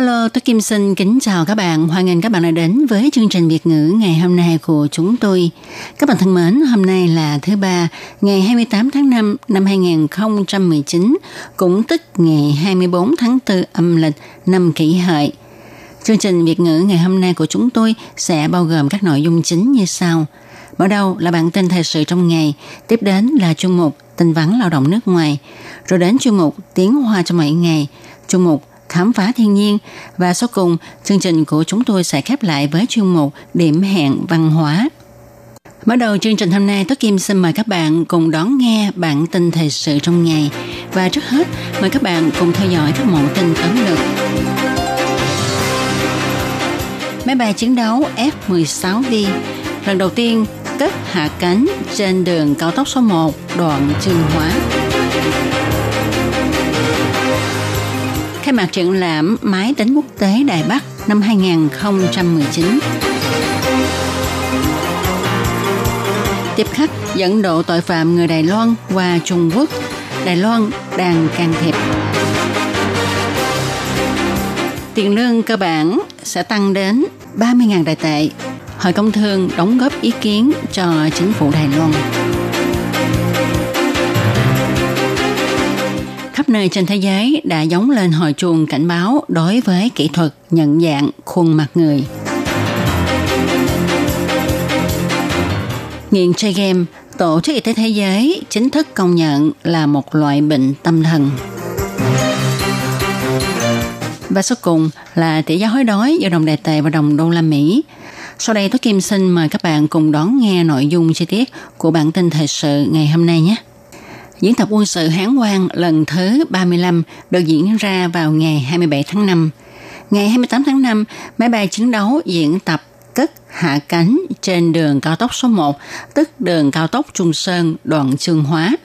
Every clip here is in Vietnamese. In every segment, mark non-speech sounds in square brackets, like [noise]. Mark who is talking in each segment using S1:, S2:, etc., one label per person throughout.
S1: Hello, tôi Kim xin kính chào các bạn. Hoan nghênh các bạn đã đến với chương trình Việt ngữ ngày hôm nay của chúng tôi. Các bạn thân mến, hôm nay là thứ ba, ngày 28 tháng 5 năm 2019, cũng tức ngày 24 tháng 4 âm lịch năm kỷ hợi. Chương trình Việt ngữ ngày hôm nay của chúng tôi sẽ bao gồm các nội dung chính như sau. Mở đầu là bản tin thời sự trong ngày, tiếp đến là chuyên mục tin vắn lao động nước ngoài, rồi đến chuyên mục tiếng hoa trong mỗi ngày, chuyên mục khám phá thiên nhiên và sau cùng chương trình của chúng tôi sẽ khép lại với chuyên mục điểm hẹn văn hóa. Mở đầu chương trình hôm nay, Tố Kim xin mời các bạn cùng đón nghe bản tin thời sự trong ngày. Và trước hết, mời các bạn cùng theo dõi các mẫu tin ấn lược. Máy bay chiến đấu F-16V lần đầu tiên cất hạ cánh trên đường cao tốc số 1 đoạn Trương Hóa. Khai mạc triển lãm Máy tính quốc tế Đài Bắc năm 2019. Tiếp khách, dẫn độ tội phạm người Đài Loan qua Trung Quốc. Đài Loan đang can thiệp. Tiền lương cơ bản sẽ tăng đến 30.000 đại tệ. Hội công thương đóng góp ý kiến cho chính phủ Đài Loan. Khắp nơi trên thế giới đã giống lên hồi chuông cảnh báo đối với kỹ thuật nhận dạng khuôn mặt người. Nghiện chơi game, Tổ chức Y tế Thế giới chính thức công nhận là một loại bệnh tâm thần. Và số cùng là tỷ giá hối đoái giữa đồng đại tệ và đồng đô la Mỹ. Sau đây tôi Kim xin mời các bạn cùng đón nghe nội dung chi tiết của bản tin thời sự ngày hôm nay nhé. Diễn tập quân sự Hán Quang lần thứ 35 được diễn ra vào ngày 27 tháng 5. Ngày 28 tháng 5, máy bay chiến đấu diễn tập cất hạ cánh trên đường cao tốc số 1, tức đường cao tốc Trung Sơn, đoạn Trương Hóa.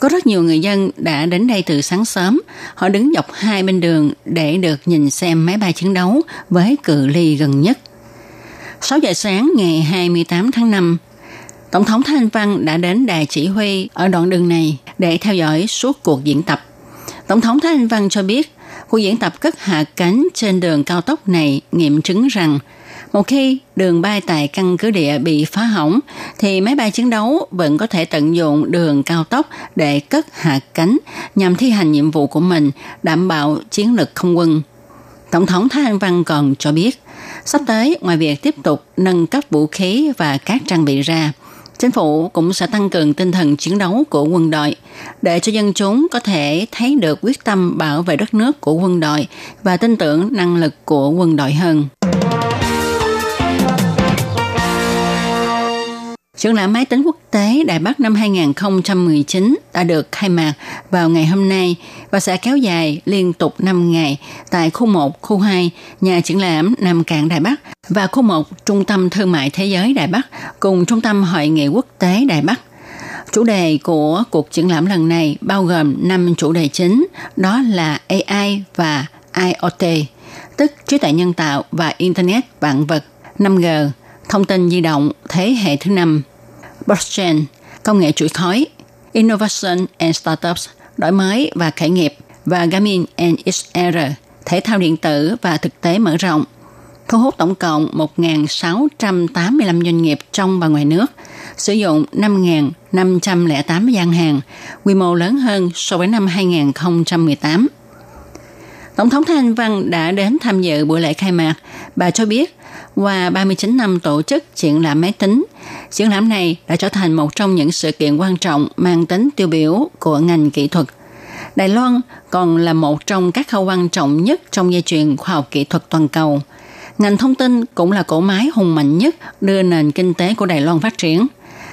S1: Có rất nhiều người dân đã đến đây từ sáng sớm. Họ đứng dọc hai bên đường để được nhìn xem máy bay chiến đấu với cự ly gần nhất. 6 giờ sáng ngày 28 tháng 5, Tổng thống Thanh Văn đã đến đài chỉ huy ở đoạn đường này để theo dõi suốt cuộc diễn tập. Tổng thống Thanh Văn cho biết, cuộc diễn tập cất hạ cánh trên đường cao tốc này nghiệm chứng rằng một khi đường bay tại căn cứ địa bị phá hỏng, thì máy bay chiến đấu vẫn có thể tận dụng đường cao tốc để cất hạ cánh nhằm thi hành nhiệm vụ của mình, đảm bảo chiến lược không quân. Tổng thống Thái Anh Văn còn cho biết, sắp tới ngoài việc tiếp tục nâng cấp vũ khí và các trang bị ra, Chính phủ cũng sẽ tăng cường tinh thần chiến đấu của quân đội để cho dân chúng có thể thấy được quyết tâm bảo vệ đất nước của quân đội và tin tưởng năng lực của quân đội hơn. Triển lãm máy tính quốc tế Đài Bắc năm 2019 đã được khai mạc vào ngày hôm nay và sẽ kéo dài liên tục 5 ngày tại khu 1, khu 2, nhà triển lãm Nam Cạn Đài Bắc và khu 1, Trung tâm Thương mại Thế giới Đài Bắc cùng Trung tâm Hội nghị quốc tế Đài Bắc. Chủ đề của cuộc triển lãm lần này bao gồm 5 chủ đề chính, đó là AI và IoT, tức trí tuệ nhân tạo và Internet vạn vật, 5G, thông tin di động thế hệ thứ năm, blockchain, công nghệ chuỗi khói, innovation and startups, đổi mới và khởi nghiệp, và gaming and XR, thể thao điện tử và thực tế mở rộng, thu hút tổng cộng 1.685 doanh nghiệp trong và ngoài nước, sử dụng 5.508 gian hàng, quy mô lớn hơn so với năm 2018. Tổng thống Thanh Anh Văn đã đến tham dự buổi lễ khai mạc. Bà cho biết, qua 39 năm tổ chức triển lãm máy tính, triển lãm này đã trở thành một trong những sự kiện quan trọng mang tính tiêu biểu của ngành kỹ thuật. Đài Loan còn là một trong các khâu quan trọng nhất trong dây chuyền khoa học kỹ thuật toàn cầu. Ngành thông tin cũng là cổ máy hùng mạnh nhất đưa nền kinh tế của Đài Loan phát triển.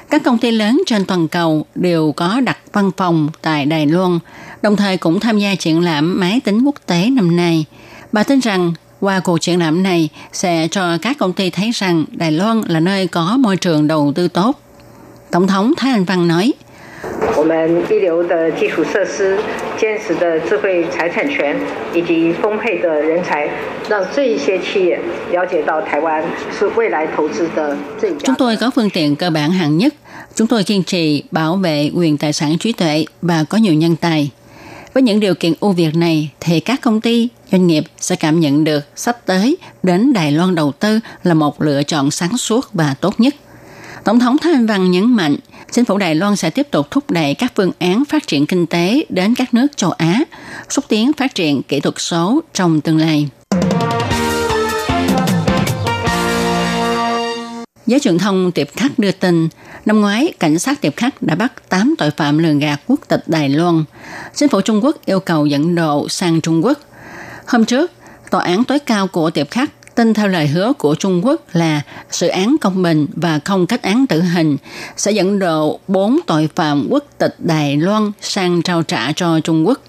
S1: Các công ty lớn trên toàn cầu đều có đặt văn phòng tại Đài Loan, đồng thời cũng tham gia triển lãm máy tính quốc tế năm nay. Bà tin rằng qua cuộc triển lãm này sẽ cho các công ty thấy rằng Đài Loan là nơi có môi trường đầu tư tốt. Tổng thống Thái Anh Văn nói, Chúng tôi có phương tiện cơ bản hạng nhất. Chúng tôi kiên trì bảo vệ quyền tài sản trí tuệ và có nhiều nhân tài. Với những điều kiện ưu việt này thì các công ty, doanh nghiệp sẽ cảm nhận được sắp tới đến Đài Loan đầu tư là một lựa chọn sáng suốt và tốt nhất. Tổng thống Thái Anh Văn nhấn mạnh, chính phủ Đài Loan sẽ tiếp tục thúc đẩy các phương án phát triển kinh tế đến các nước châu Á, xúc tiến phát triển kỹ thuật số trong tương lai. Giới truyền thông tiệp khắc đưa tin, năm ngoái cảnh sát tiệp khắc đã bắt 8 tội phạm lường gạt quốc tịch Đài Loan. Chính phủ Trung Quốc yêu cầu dẫn độ sang Trung Quốc. Hôm trước, tòa án tối cao của tiệp khắc tin theo lời hứa của Trung Quốc là sự án công bình và không kết án tử hình sẽ dẫn độ 4 tội phạm quốc tịch Đài Loan sang trao trả cho Trung Quốc.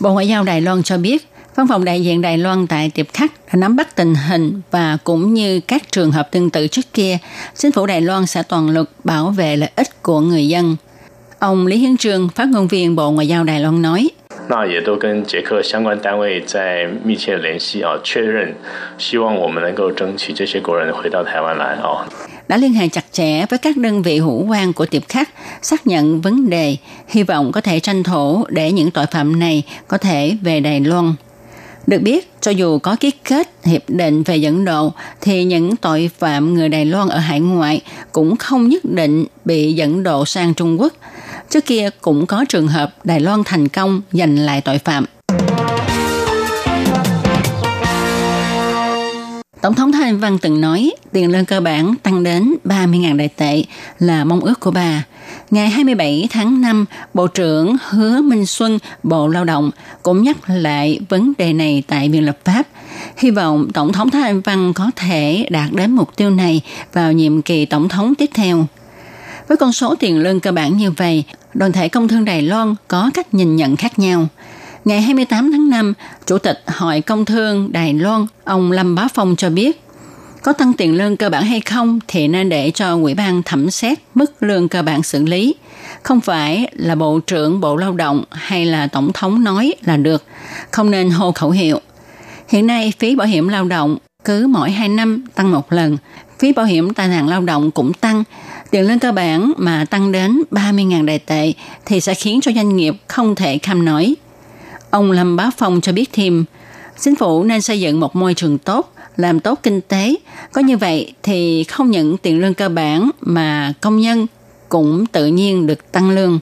S1: Bộ Ngoại giao Đài Loan cho biết, Văn phòng đại diện Đài Loan tại Tiệp Khắc đã nắm bắt tình hình và cũng như các trường hợp tương tự trước kia, chính phủ Đài Loan sẽ toàn lực bảo vệ lợi ích của người dân. Ông Lý Hiến Trương, phát ngôn viên Bộ Ngoại giao Đài Loan nói,
S2: 那也都跟捷克相关单位在密切联系啊，确认，希望我们能够争取这些国人回到台湾来啊。
S1: đã liên hệ chặt chẽ với các đơn vị hữu quan của tiệp khắc, xác nhận vấn đề, hy vọng có thể tranh thủ để những tội phạm này có thể về Đài Loan. Được biết, cho dù có ký kết hiệp định về dẫn độ, thì những tội phạm người Đài Loan ở hải ngoại cũng không nhất định bị dẫn độ sang Trung Quốc. Trước kia cũng có trường hợp Đài Loan thành công giành lại tội phạm. Tổng thống Thanh Văn từng nói tiền lương cơ bản tăng đến 30.000 đại tệ là mong ước của bà. Ngày 27 tháng 5, Bộ trưởng Hứa Minh Xuân, Bộ Lao động cũng nhắc lại vấn đề này tại Viện Lập pháp. Hy vọng Tổng thống Thái Anh Văn có thể đạt đến mục tiêu này vào nhiệm kỳ Tổng thống tiếp theo. Với con số tiền lương cơ bản như vậy, đoàn thể công thương Đài Loan có cách nhìn nhận khác nhau. Ngày 28 tháng 5, Chủ tịch Hội Công Thương Đài Loan, ông Lâm Bá Phong cho biết, có tăng tiền lương cơ bản hay không thì nên để cho Ủy ban thẩm xét mức lương cơ bản xử lý. Không phải là Bộ trưởng Bộ Lao động hay là Tổng thống nói là được, không nên hô khẩu hiệu. Hiện nay phí bảo hiểm lao động cứ mỗi 2 năm tăng một lần, phí bảo hiểm tai nạn lao động cũng tăng. Tiền lương cơ bản mà tăng đến 30.000 đại tệ thì sẽ khiến cho doanh nghiệp không thể kham nổi. Ông Lâm Bá Phong cho biết thêm, chính phủ nên xây dựng một môi trường tốt, làm tốt kinh tế. Có như vậy thì không những tiền lương cơ bản mà công nhân cũng tự nhiên được tăng lương.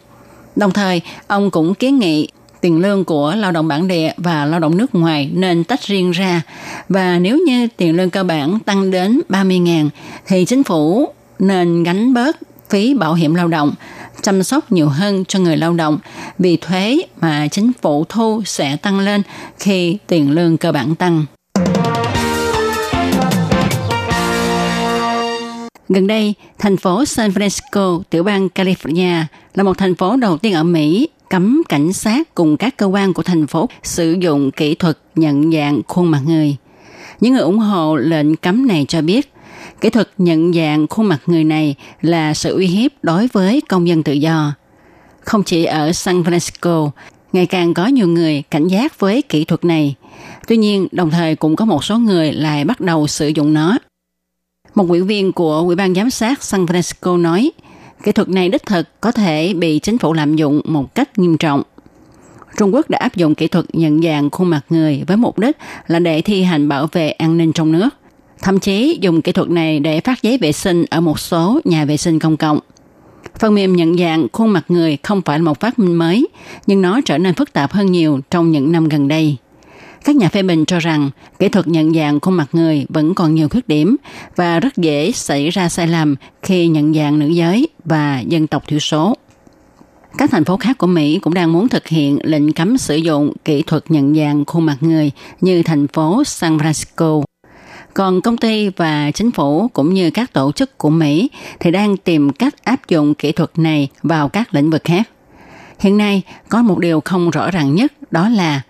S1: Đồng thời, ông cũng kiến nghị tiền lương của lao động bản địa và lao động nước ngoài nên tách riêng ra. Và nếu như tiền lương cơ bản tăng đến 30.000 thì chính phủ nên gánh bớt phí bảo hiểm lao động, chăm sóc nhiều hơn cho người lao động vì thuế mà chính phủ thu sẽ tăng lên khi tiền lương cơ bản tăng. Gần đây, thành phố San Francisco, tiểu bang California, là một thành phố đầu tiên ở Mỹ cấm cảnh sát cùng các cơ quan của thành phố sử dụng kỹ thuật nhận dạng khuôn mặt người. Những người ủng hộ lệnh cấm này cho biết, kỹ thuật nhận dạng khuôn mặt người này là sự uy hiếp đối với công dân tự do. Không chỉ ở San Francisco, ngày càng có nhiều người cảnh giác với kỹ thuật này. Tuy nhiên, đồng thời cũng có một số người lại bắt đầu sử dụng nó. Một ủy viên của Ủy ban Giám sát San Francisco nói, kỹ thuật này đích thực có thể bị chính phủ lạm dụng một cách nghiêm trọng. Trung Quốc đã áp dụng kỹ thuật nhận dạng khuôn mặt người với mục đích là để thi hành bảo vệ an ninh trong nước. Thậm chí dùng kỹ thuật này để phát giấy vệ sinh ở một số nhà vệ sinh công cộng. Phần mềm nhận dạng khuôn mặt người không phải là một phát minh mới, nhưng nó trở nên phức tạp hơn nhiều trong những năm gần đây. Các nhà phê bình cho rằng kỹ thuật nhận dạng khuôn mặt người vẫn còn nhiều khuyết điểm và rất dễ xảy ra sai lầm khi nhận dạng nữ giới và dân tộc thiểu số. Các thành phố khác của Mỹ cũng đang muốn thực hiện lệnh cấm sử dụng kỹ thuật nhận dạng khuôn mặt người như thành phố San Francisco. Còn công ty và chính phủ cũng như các tổ chức của Mỹ thì đang tìm cách áp dụng kỹ thuật này vào các lĩnh vực khác. Hiện nay có một điều không rõ ràng nhất, đó là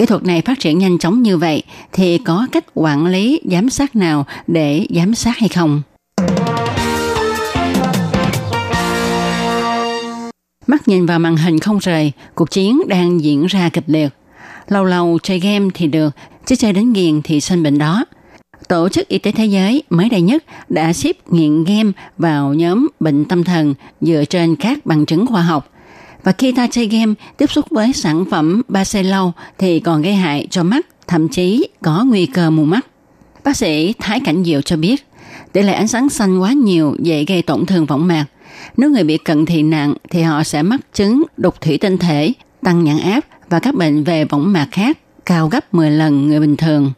S1: kỹ thuật này phát triển nhanh chóng như vậy thì có cách quản lý giám sát nào để giám sát hay không? Mắt nhìn vào màn hình không rời, cuộc chiến đang diễn ra kịch liệt. Lâu lâu chơi game thì được, chứ chơi đến nghiền thì sinh bệnh đó. Tổ chức Y tế Thế giới mới đây nhất đã xếp nghiện game vào nhóm bệnh tâm thần dựa trên các bằng chứng khoa học. Và khi ta chơi game tiếp xúc với sản phẩm ba xe lâu thì còn gây hại cho mắt, thậm chí có nguy cơ mù mắt. Bác sĩ Thái Cảnh Diệu cho biết, tỷ lệ ánh sáng xanh quá nhiều dễ gây tổn thương võng mạc. Nếu người bị cận thị nặng thì họ sẽ mắc chứng đục thủy tinh thể, tăng nhãn áp và các bệnh về võng mạc khác cao gấp 10 lần người bình thường.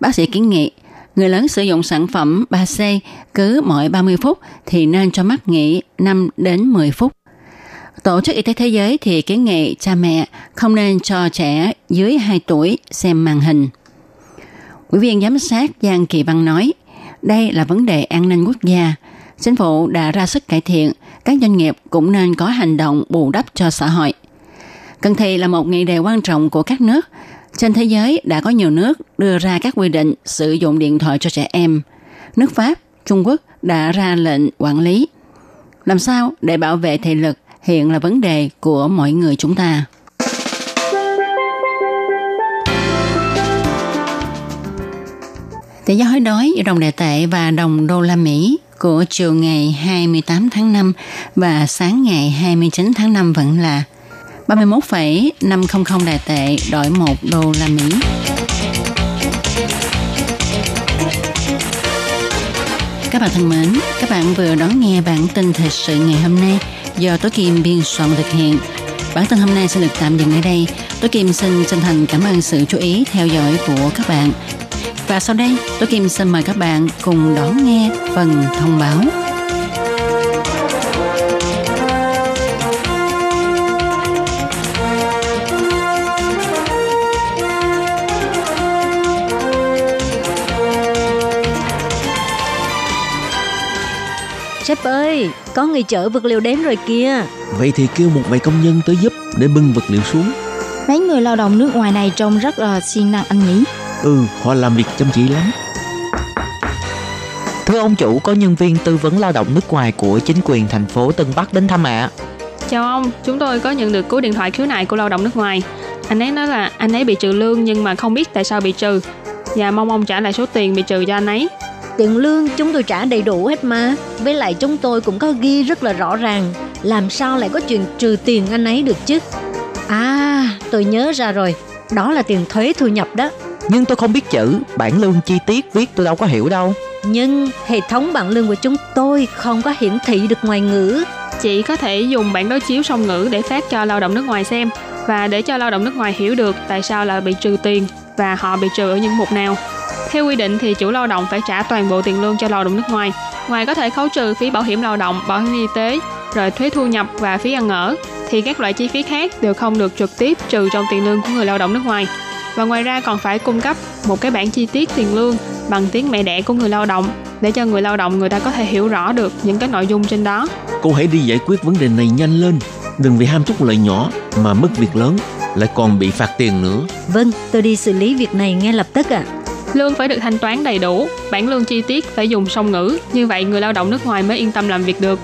S1: Bác sĩ kiến nghị người lớn sử dụng sản phẩm 3C cứ mỗi 30 phút thì nên cho mắt nghỉ 5 đến 10 phút. Tổ chức Y tế Thế giới thì kiến nghị cha mẹ không nên cho trẻ dưới 2 tuổi xem màn hình. Ủy viên giám sát Giang Kỳ Văn nói, đây là vấn đề an ninh quốc gia. Chính phủ đã ra sức cải thiện, các doanh nghiệp cũng nên có hành động bù đắp cho xã hội. Cần thị là một nghị đề quan trọng của các nước. Trên thế giới đã có nhiều nước đưa ra các quy định sử dụng điện thoại cho trẻ em. Nước Pháp, Trung Quốc đã ra lệnh quản lý. Làm sao để bảo vệ thị lực hiện là vấn đề của mọi người chúng ta. Tỷ giá hối đoái giữa đồng đại tệ và đồng đô la Mỹ của chiều ngày 28 tháng 5 và sáng ngày 29 tháng 5 vẫn là 31,500 đại tệ đổi 1 đô la Mỹ. Các bạn thân mến, các bạn vừa đón nghe bản tin thời sự ngày hôm nay do Tố Kim biên soạn thực hiện. Bản tin hôm nay sẽ được tạm dừng ở đây. Tố Kim xin chân thành cảm ơn sự chú ý theo dõi của các bạn. Và sau đây, Tố Kim xin mời các bạn cùng đón nghe phần thông báo.
S3: Sếp ơi, có người chở vật liệu đến rồi kìa.
S4: Vậy thì kêu một vài công nhân tới giúp để bưng vật liệu xuống.
S3: Mấy người lao động nước ngoài này trông rất là siêng năng anh nhỉ?
S4: Ừ, họ làm việc chăm chỉ lắm.
S5: Thưa ông chủ, có nhân viên tư vấn lao động nước ngoài của chính quyền thành phố Tân Bắc đến thăm ạ. À.
S6: Chào ông, chúng tôi có nhận được cú điện thoại khiếu nại của lao động nước ngoài. Anh ấy nói là anh ấy bị trừ lương nhưng mà không biết tại sao bị trừ và mong ông trả lại số tiền bị trừ cho anh ấy.
S3: Tiền lương chúng tôi trả đầy đủ hết mà. Với lại chúng tôi cũng có ghi rất là rõ ràng. Làm sao lại có chuyện trừ tiền anh ấy được chứ? À, tôi nhớ ra rồi. Đó là tiền thuế thu nhập đó.
S5: Nhưng tôi không biết chữ, bản lương chi tiết viết tôi đâu có hiểu đâu.
S3: Nhưng hệ thống bảng lương của chúng tôi không có hiển thị được ngoại ngữ.
S6: Chị có thể dùng bản đối chiếu song ngữ để phát cho lao động nước ngoài xem và để cho lao động nước ngoài hiểu được tại sao là bị trừ tiền và họ bị trừ ở những mục nào. Theo quy định thì chủ lao động phải trả toàn bộ tiền lương cho lao động nước ngoài. Ngoài có thể khấu trừ phí bảo hiểm lao động, bảo hiểm y tế, rồi thuế thu nhập và phí ăn ở, thì các loại chi phí khác đều không được trực tiếp trừ trong tiền lương của người lao động nước ngoài. Và ngoài ra còn phải cung cấp một cái bản chi tiết tiền lương bằng tiếng mẹ đẻ của người lao động để cho người lao động người ta có thể hiểu rõ được những cái nội dung trên đó.
S4: Cô hãy đi giải quyết vấn đề này nhanh lên. Đừng vì ham chút lợi nhỏ mà mất việc lớn lại còn bị phạt tiền nữa.
S3: Vâng, tôi đi xử lý việc này ngay lập tức ạ. À.
S6: Lương phải được thanh toán đầy đủ, bản lương chi tiết phải dùng song ngữ, như vậy người lao động nước ngoài mới yên tâm làm việc được.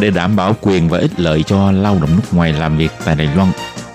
S4: Để đảm bảo quyền và ích lợi cho lao động nước ngoài làm việc tại Đài Loan,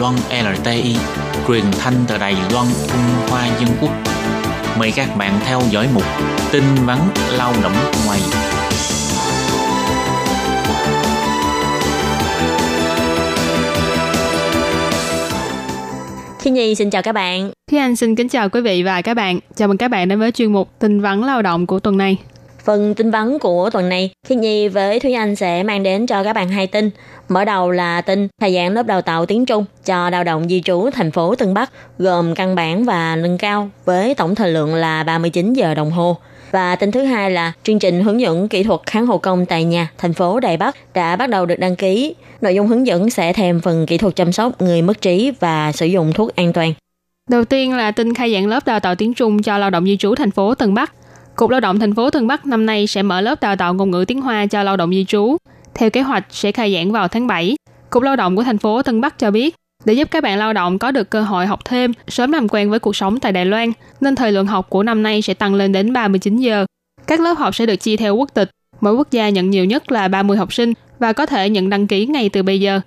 S4: Loan LTI, truyền thanh từ Đài Loan, Trung Hoa Dân Quốc. Mời các bạn theo dõi mục tin vắn lao động ngoài.
S3: Khi Nhi xin chào các bạn.
S6: Thúy Anh xin kính chào quý vị và các bạn. Chào mừng các bạn đến với chuyên mục tin vắn lao động của tuần này.
S3: Phần tin vắn của tuần này, Khi Nhi với Thúy Anh sẽ mang đến cho các bạn hai tin. Mở đầu là tin khai giảng lớp đào tạo tiếng Trung cho lao động di trú thành phố Tân Bắc, gồm căn bản và nâng cao với tổng thời lượng là 39 giờ đồng hồ. Và tin thứ hai là chương trình hướng dẫn kỹ thuật kháng hộ công tại nhà thành phố Đài Bắc đã bắt đầu được đăng ký. Nội dung hướng dẫn sẽ thêm phần kỹ thuật chăm sóc người mất trí và sử dụng thuốc an toàn.
S6: Đầu tiên là tin khai giảng lớp đào tạo tiếng Trung cho lao động di trú thành phố Tân Bắc. Cục Lao động thành phố Tân Bắc năm nay sẽ mở lớp đào tạo ngôn ngữ tiếng Hoa cho lao động di trú. Theo kế hoạch sẽ khai giảng vào tháng 7. Cục Lao động của thành phố Tân Bắc cho biết, để giúp các bạn lao động có được cơ hội học thêm, sớm làm quen với cuộc sống tại Đài Loan, nên thời lượng học của năm nay sẽ tăng lên đến 39 giờ. Các lớp học sẽ được chia theo quốc tịch. Mỗi quốc gia nhận nhiều nhất là 30 học sinh và có thể nhận đăng ký ngay từ bây giờ.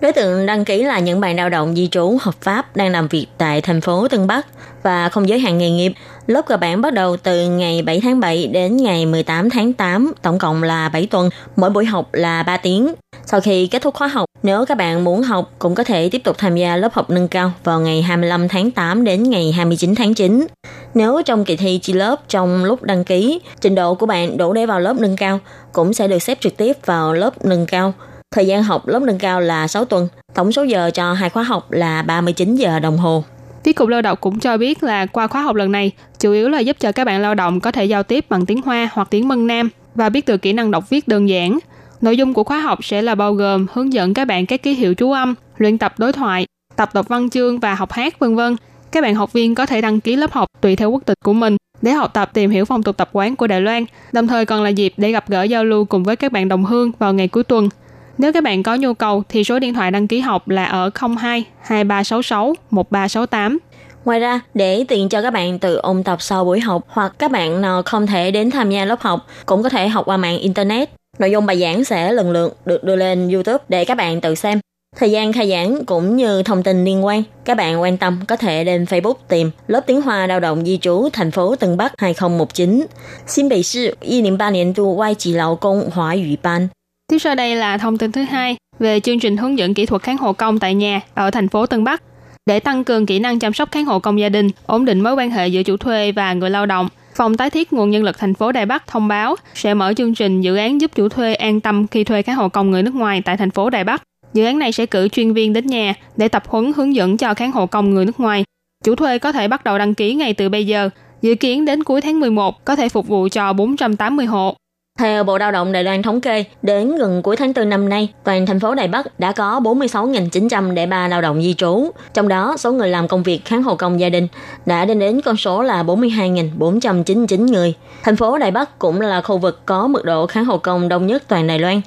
S3: Đối tượng đăng ký là những bạn lao động di trú hợp pháp đang làm việc tại thành phố Tân Bắc và không giới hạn nghề nghiệp. Lớp cơ bản bắt đầu từ ngày 7 tháng 7 đến ngày 18 tháng 8, tổng cộng là 7 tuần, mỗi buổi học là 3 tiếng. Sau khi kết thúc khóa học, nếu các bạn muốn học cũng có thể tiếp tục tham gia lớp học nâng cao vào ngày 25 tháng 8 đến ngày 29 tháng 9. Nếu trong kỳ thi chia lớp trong lúc đăng ký, trình độ của bạn đủ để vào lớp nâng cao cũng sẽ được xếp trực tiếp vào lớp nâng cao. Thời gian học lớp nâng cao là 6 tuần, tổng số giờ cho hai khóa học là 39 giờ đồng hồ.
S6: Tiết Cục Lao động cũng cho biết là qua khóa học lần này, chủ yếu là giúp cho các bạn lao động có thể giao tiếp bằng tiếng Hoa hoặc tiếng Mân Nam và biết được kỹ năng đọc viết đơn giản. Nội dung của khóa học sẽ là bao gồm hướng dẫn các bạn các ký hiệu chú âm, luyện tập đối thoại, tập đọc văn chương và học hát vân vân. Các bạn học viên có thể đăng ký lớp học tùy theo quốc tịch của mình để học tập tìm hiểu phong tục tập quán của Đài Loan, đồng thời còn là dịp để gặp gỡ giao lưu cùng với các bạn đồng hương vào ngày cuối tuần. Nếu các bạn có nhu cầu thì số điện thoại đăng ký học là ở 02 2366 1368.
S3: Ngoài ra, để tiện cho các bạn tự ôn tập sau buổi học hoặc các bạn nào không thể đến tham gia lớp học cũng có thể học qua mạng Internet. Nội dung bài giảng sẽ lần lượt được đưa lên YouTube để các bạn tự xem. Thời gian khai giảng cũng như thông tin liên quan, các bạn quan tâm có thể lên Facebook tìm lớp tiếng Hoa lao động di trú thành phố Tân Bắc 2019, Xin Bắc Thị 103 年度外籍劳工华语班。
S6: Tiếp sau đây là thông tin thứ hai về chương trình hướng dẫn kỹ thuật kháng hộ công tại nhà ở thành phố Tân Bắc. Để tăng cường kỹ năng chăm sóc kháng hộ công gia đình, ổn định mối quan hệ giữa chủ thuê và người lao động, Phòng tái thiết nguồn nhân lực thành phố Đài Bắc thông báo sẽ mở chương trình dự án giúp chủ thuê an tâm khi thuê kháng hộ công người nước ngoài tại thành phố Đài Bắc. Dự án này sẽ cử chuyên viên đến nhà để tập huấn hướng dẫn cho kháng hộ công người nước ngoài. Chủ thuê có thể bắt đầu đăng ký ngay từ bây giờ. Dự kiến đến cuối tháng 11 có thể phục vụ cho 480 hộ.
S3: Theo Bộ Lao động Đài Loan thống kê, đến gần cuối tháng 4 năm nay, toàn thành phố Đài Bắc đã có 46.900 đệ ba lao động di trú. Trong đó, số người làm công việc kháng hộ công gia đình đã lên đến con số là 42.499 người. Thành phố Đài Bắc cũng là khu vực có mật độ kháng hộ công đông nhất toàn Đài Loan.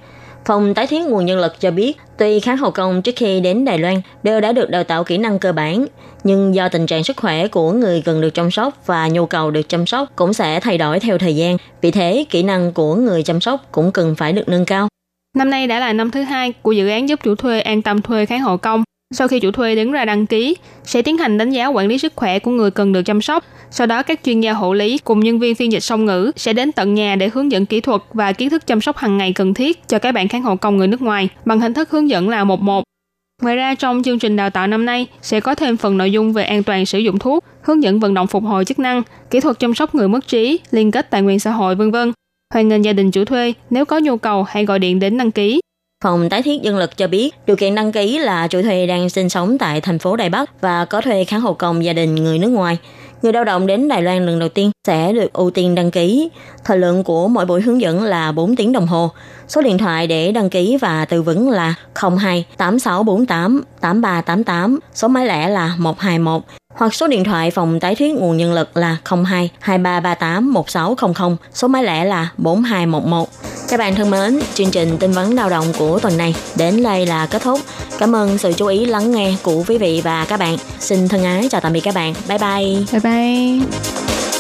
S3: Phòng tái thiết nguồn nhân lực cho biết, tuy kháng hộ công trước khi đến Đài Loan đều đã được đào tạo kỹ năng cơ bản, nhưng do tình trạng sức khỏe của người cần được chăm sóc và nhu cầu được chăm sóc cũng sẽ thay đổi theo thời gian. Vì thế, kỹ năng của người chăm sóc cũng cần phải được nâng cao.
S6: Năm nay đã là năm thứ hai của dự án giúp chủ thuê an tâm thuê kháng hộ công. Sau khi chủ thuê đứng ra đăng ký, sẽ tiến hành đánh giá quản lý sức khỏe của người cần được chăm sóc. Sau đó các chuyên gia hộ lý cùng nhân viên phiên dịch song ngữ sẽ đến tận nhà để hướng dẫn kỹ thuật và kiến thức chăm sóc hàng ngày cần thiết cho các bạn khán hộ công người nước ngoài bằng hình thức hướng dẫn là một một. Ngoài ra trong chương trình đào tạo năm nay sẽ có thêm phần nội dung về an toàn sử dụng thuốc, hướng dẫn vận động phục hồi chức năng, kỹ thuật chăm sóc người mất trí, liên kết tài nguyên xã hội vân vân. Hoan nghênh gia đình chủ thuê nếu có nhu cầu hãy gọi điện đến đăng ký.
S3: Phòng tái thiết dân lực cho biết, điều kiện đăng ký là chủ thuê đang sinh sống tại thành phố Đài Bắc và có thuê kháng hộ công gia đình người nước ngoài. Người lao động đến Đài Loan lần đầu tiên sẽ được ưu tiên đăng ký. Thời lượng của mỗi buổi hướng dẫn là 4 tiếng đồng hồ. Số điện thoại để đăng ký và tư vấn là 02 8648 8388, số máy lẻ là 121 hoặc số điện thoại phòng tái thiết nguồn nhân lực là 02 2338 1600, số máy lẻ là 4211. Các bạn thân mến, chương trình tin vấn lao động của tuần này đến đây là kết thúc.
S7: Cảm ơn sự chú ý lắng nghe của quý vị và các bạn. Xin thân ái chào tạm biệt các bạn. Bye bye.
S6: Bye bye.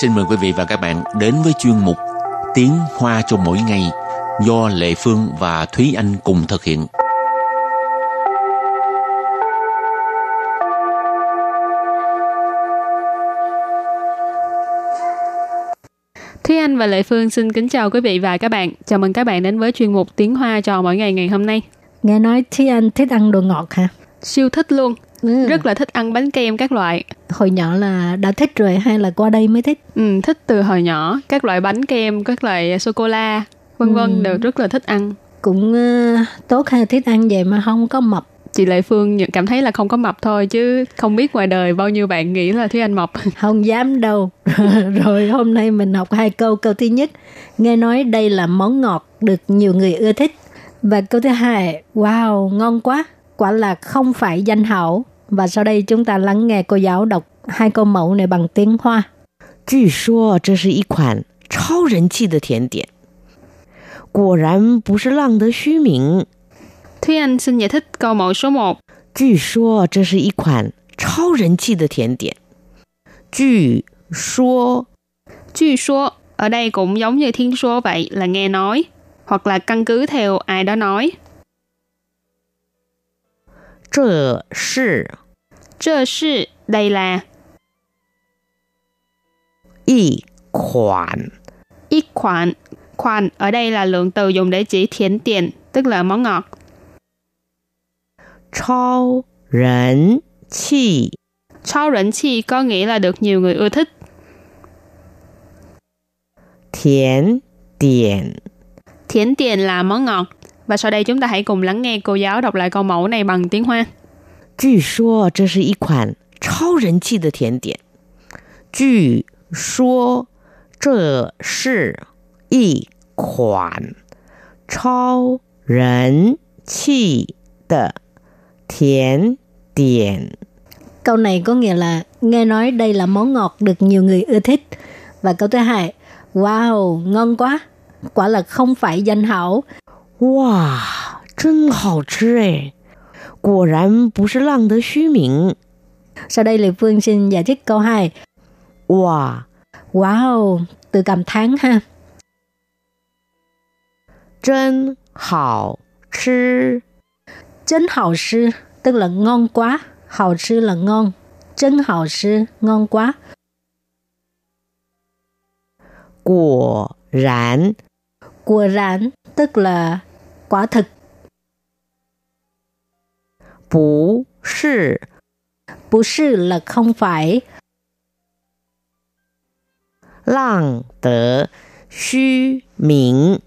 S4: Xin mời quý vị và các bạn đến với chuyên mục Tiếng Hoa cho mỗi ngày do Lệ Phương và Thúy Anh cùng thực hiện.
S6: Thúy Anh và Lệ Phương xin kính chào quý vị và các bạn. Chào mừng các bạn đến với chuyên mục Tiếng Hoa cho mỗi ngày ngày hôm nay.
S7: Nghe nói Thi Anh thích ăn đồ ngọt hả?
S6: Siêu thích luôn.
S7: Ừ.
S6: Rất là thích ăn bánh kem các loại.
S7: Hồi nhỏ là đã thích rồi hay là qua đây mới thích?
S6: Ừ, thích từ hồi nhỏ. Các loại bánh kem, các loại sô-cô-la, vân vân
S7: Ừ.
S6: đều rất là thích ăn.
S7: Cũng ờ, tốt ha, thích ăn vậy mà không có mập.
S6: Chị Lệ Phương nhận- cảm thấy là không có mập thôi chứ không biết ngoài đời bao nhiêu bạn nghĩ là Thúy Anh mập. [laughs]
S7: Không dám đâu. [laughs] rồi hôm nay mình học hai câu. Câu thứ nhất, nghe nói đây là món ngọt được nhiều người ưa thích. Và câu thứ hai, wow, ngon quá Quả là không phải danh hảo. Và sau đây chúng ta lắng nghe cô giáo đọc hai câu mẫu này bằng tiếng Hoa.
S8: 据说这是一款超人气的甜点，果然不是浪得虚名。
S6: Thúy Anh xin giải thích câu mẫu số 1.
S8: 据说这是一款超人气的甜点。据说
S6: 据số ở đây cũng giống như thiên số vậy là nghe nói hoặc là căn cứ theo ai đó nói.
S8: 这是
S6: Trơ sư đây là
S8: 一款
S6: ít khoản. Khoản ở đây là lượng từ dùng để chỉ thiển tiền, tức là món ngọt.
S8: 超人气
S6: 超rỉnh chi có nghĩa là được nhiều người ưa thích.
S8: 甜点。
S6: Thiển tiền là món ngọt. Và sau đây chúng ta hãy cùng lắng nghe cô giáo đọc lại câu mẫu này bằng tiếng Hoa.
S8: 据说这是一款超人气的甜点。据说这是一款超人气的甜点。
S7: Câu này có nghĩa là nghe nói đây là món ngọt được nhiều người ưa thích. Và câu thứ hai, wow, ngon quá. Quả là không phải danh hảo.
S8: 哇，真好吃哎！果然不是浪得虚名。
S7: Sau đây Lê Phương xin giải thích câu 2.
S8: 哇，
S7: Wow, từ cảm thán ha.
S8: 真好吃！
S7: Chân hảo sư, tức là ngon quá. Hảo sư là ngon. Chân hảo sư, ngon quá.
S8: 果然
S7: Của rán, tức là quả thực.
S8: Bú sư
S7: Bú sư là không phải.
S8: Lạng tờ suy miệng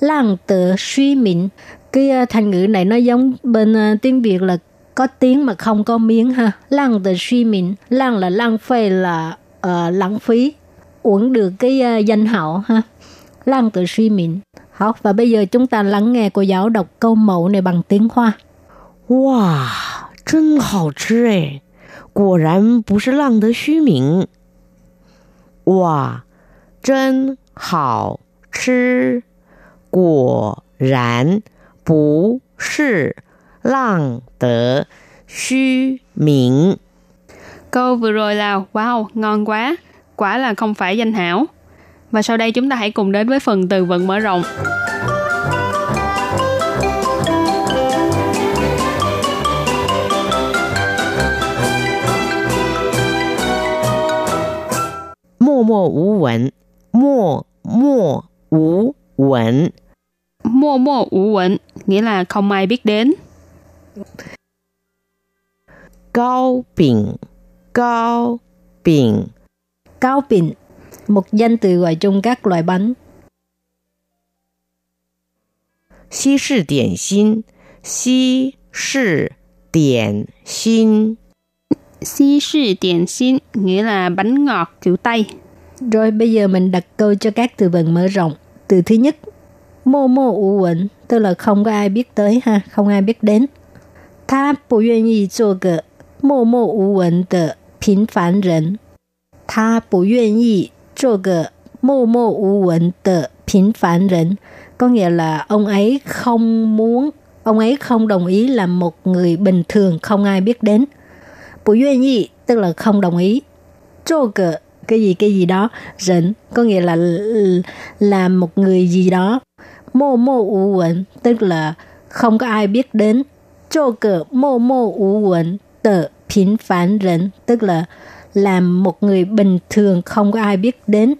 S7: Lạng tờ suy miệng Cái à, thành ngữ này nó giống bên à, tiếng Việt là có tiếng mà không có miếng ha. Lăng từ suy mình, lăng là lãng phê là uh, lãng phí, uống được cái uh, danh hậu ha. Lăng từ suy mình. Học và bây giờ chúng ta lắng nghe cô giáo đọc câu mẫu này bằng tiếng Hoa.
S8: 哇，真好吃哎！果然不是浪得虚名。哇，真好吃！果然不是浪得虚名。
S6: Câu vừa rồi là wow, ngon quá. Quả là không phải danh hảo. Và sau đây chúng ta hãy cùng đến với phần từ vựng mở rộng.
S8: Mô mô ú quẩn Mô mô ú quẩn
S6: Mô mô ú quẩn Nghĩa là không ai biết đến.
S8: Cao bình. Cao bình.
S7: Cao bình một danh từ gọi chung các loại bánh.
S8: 西式点心，西式点心，
S6: Xi sư tiền xin, nghĩa là bánh ngọt kiểu Tây.
S7: Rồi bây giờ mình đặt câu cho các từ vựng mở rộng. Từ thứ nhất, mô mô ủ quẩn tức là không có ai biết tới ha, không ai biết đến. Ta 不愿意做个默默无闻的平凡人。他不愿意 做个默默无闻的平凡人。Có nghĩa là ông ấy không muốn, ông ấy không đồng ý làm một người bình thường không ai biết đến. 不愿意 tức là không đồng ý. 做个 cái gì cái gì đó, rỉnh có nghĩa là làm một người gì đó. Mô mô ủ quẩn tức là không có ai biết đến. 做个默默无闻的平凡人 tức là làm một người bình thường không có ai biết đến.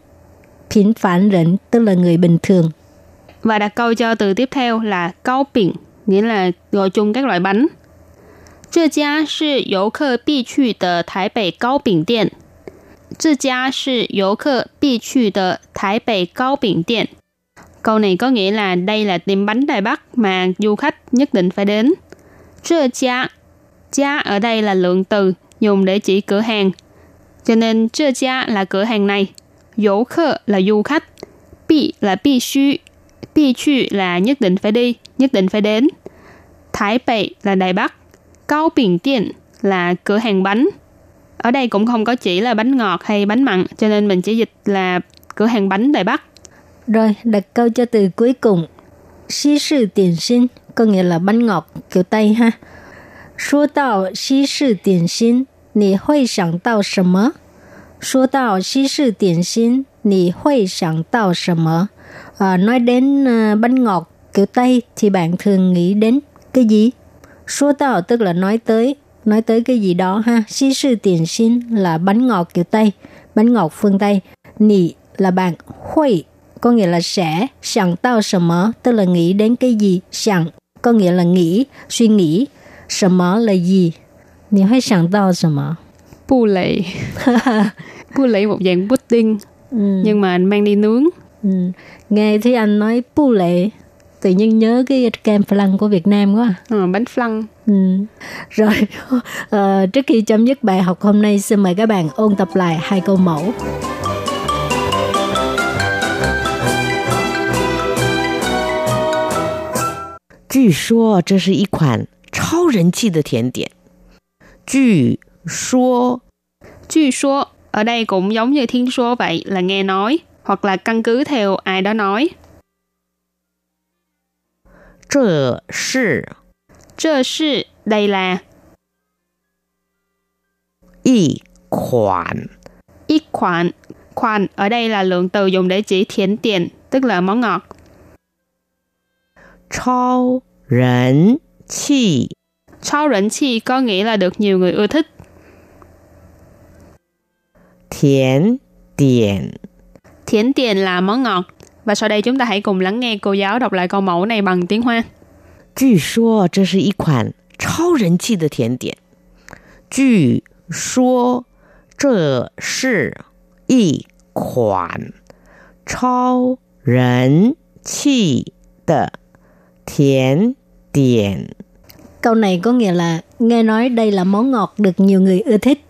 S7: Phiến phản rỉnh tức là người bình thường.
S6: Và đặt câu cho từ tiếp theo là cao bình, nghĩa là gọi chung các loại bánh. 这家是游客必去的台北糕饼店。这家是游客必去的台北糕饼店。Câu này có nghĩa là đây là tiệm bánh Đài Bắc mà du khách nhất định phải đến. Trơ gia, gia ở đây là lượng từ dùng để chỉ cửa hàng. Cho nên chợ gia là cửa hàng này, dấu khơ là du khách, bị là bị suy, bị chu là nhất định phải đi, nhất định phải đến. Thái Bệ là Đài Bắc, Cao Biển Tiện là cửa hàng bánh. Ở đây cũng không có chỉ là bánh ngọt hay bánh mặn, cho nên mình chỉ dịch là cửa hàng bánh Đài Bắc.
S7: Rồi, đặt câu cho từ cuối cùng. Xí sự tiền sinh, có nghĩa là bánh ngọt kiểu Tây ha. Số tàu xí sự tiền sinh 你会想到什么？说到西式点心，你会想到什么？À, nói đến uh, bánh ngọt kiểu Tây thì bạn thường nghĩ đến cái gì? Số tạo tức là nói tới, nói tới cái gì đó ha. Xí sư tiền xin là bánh ngọt kiểu Tây, bánh ngọt phương Tây. Nị là bạn hội, có nghĩa là sẽ, sẵn tạo sầm mớ, tức là nghĩ đến cái gì, sẵn, có nghĩa là nghĩ, suy nghĩ, sầm mớ là gì. Nị hay sẵn tạo sầm mớ?
S6: Bu lệ. bu lệ một [laughs] dạng pudding, ừ. nhưng mà mang đi nướng.
S7: Ừ. Nghe thấy anh nói bu lệ, tự nhiên nhớ cái kem flan của Việt Nam quá.
S6: Ừ, bánh flan.
S7: Ừ. Rồi, uh, trước khi chấm dứt bài học hôm nay, xin mời các bạn ôn tập lại hai câu mẫu.
S8: 据说这是一款超人气的甜点。 据说，
S6: 据说 ở đây cũng giống như thiên số vậy là nghe nói hoặc là căn cứ theo ai đó nói.
S8: 这是
S6: 这是 đây là
S8: 一款
S6: 一款 khoản ở đây là lượng từ dùng để chỉ thiện tiền, tức là món ngọt.
S8: 超人气
S6: 超人气có nghĩa là được nhiều người ưa thích.
S8: 甜点
S6: Thiển tiền là món ngọt. Và sau đây chúng ta hãy cùng lắng nghe cô giáo đọc lại câu mẫu này bằng tiếng Hoa.
S8: 据说这是一款超人气的甜点。据说这是一款超人气的甜点。
S7: Câu này có nghĩa là nghe nói đây là món ngọt được nhiều người ưa thích.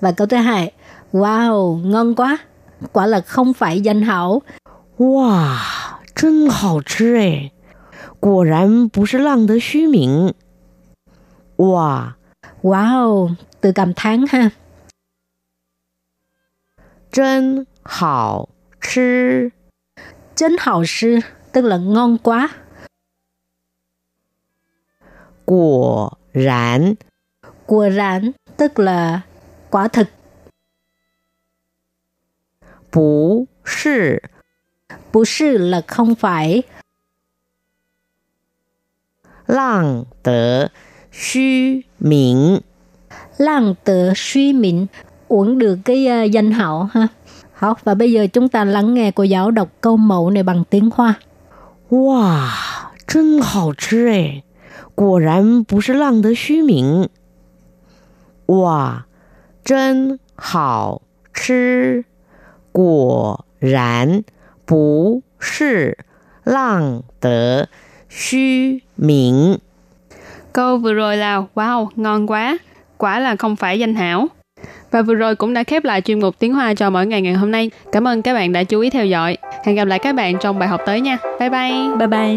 S7: Và câu thứ hai, wow, ngon quá. Quả là không phải danh hảo.
S8: 哇，真好吃哎！果然不是浪得虚名。哇，
S7: Wow, từ cảm thán ha.
S8: 真好吃！
S7: 真hào sư, tức là ngon quá.
S8: 果然
S7: Quả rán, tức là quả thực.
S8: 不是
S7: Bù sư là không phải.
S8: 浪得虚名。
S7: Làng tự suy mịn, uống được cái uh, danh hảo ha.好, và bây giờ chúng ta lắng nghe cô giáo đọc câu mẫu này bằng tiếng Hoa.
S8: 哇，真好吃哎！ 果然不是浪得虚名。哇，真好吃！果然不是浪得虚名。
S6: Câu vừa rồi là wow, ngon quá. Quả là không phải danh hảo. Và vừa rồi cũng đã khép lại chuyên mục tiếng Hoa cho mỗi ngày ngày hôm nay. Cảm ơn các bạn đã chú ý theo dõi. Hẹn gặp lại các bạn trong bài học tới nha. Bye bye.
S3: Bye bye.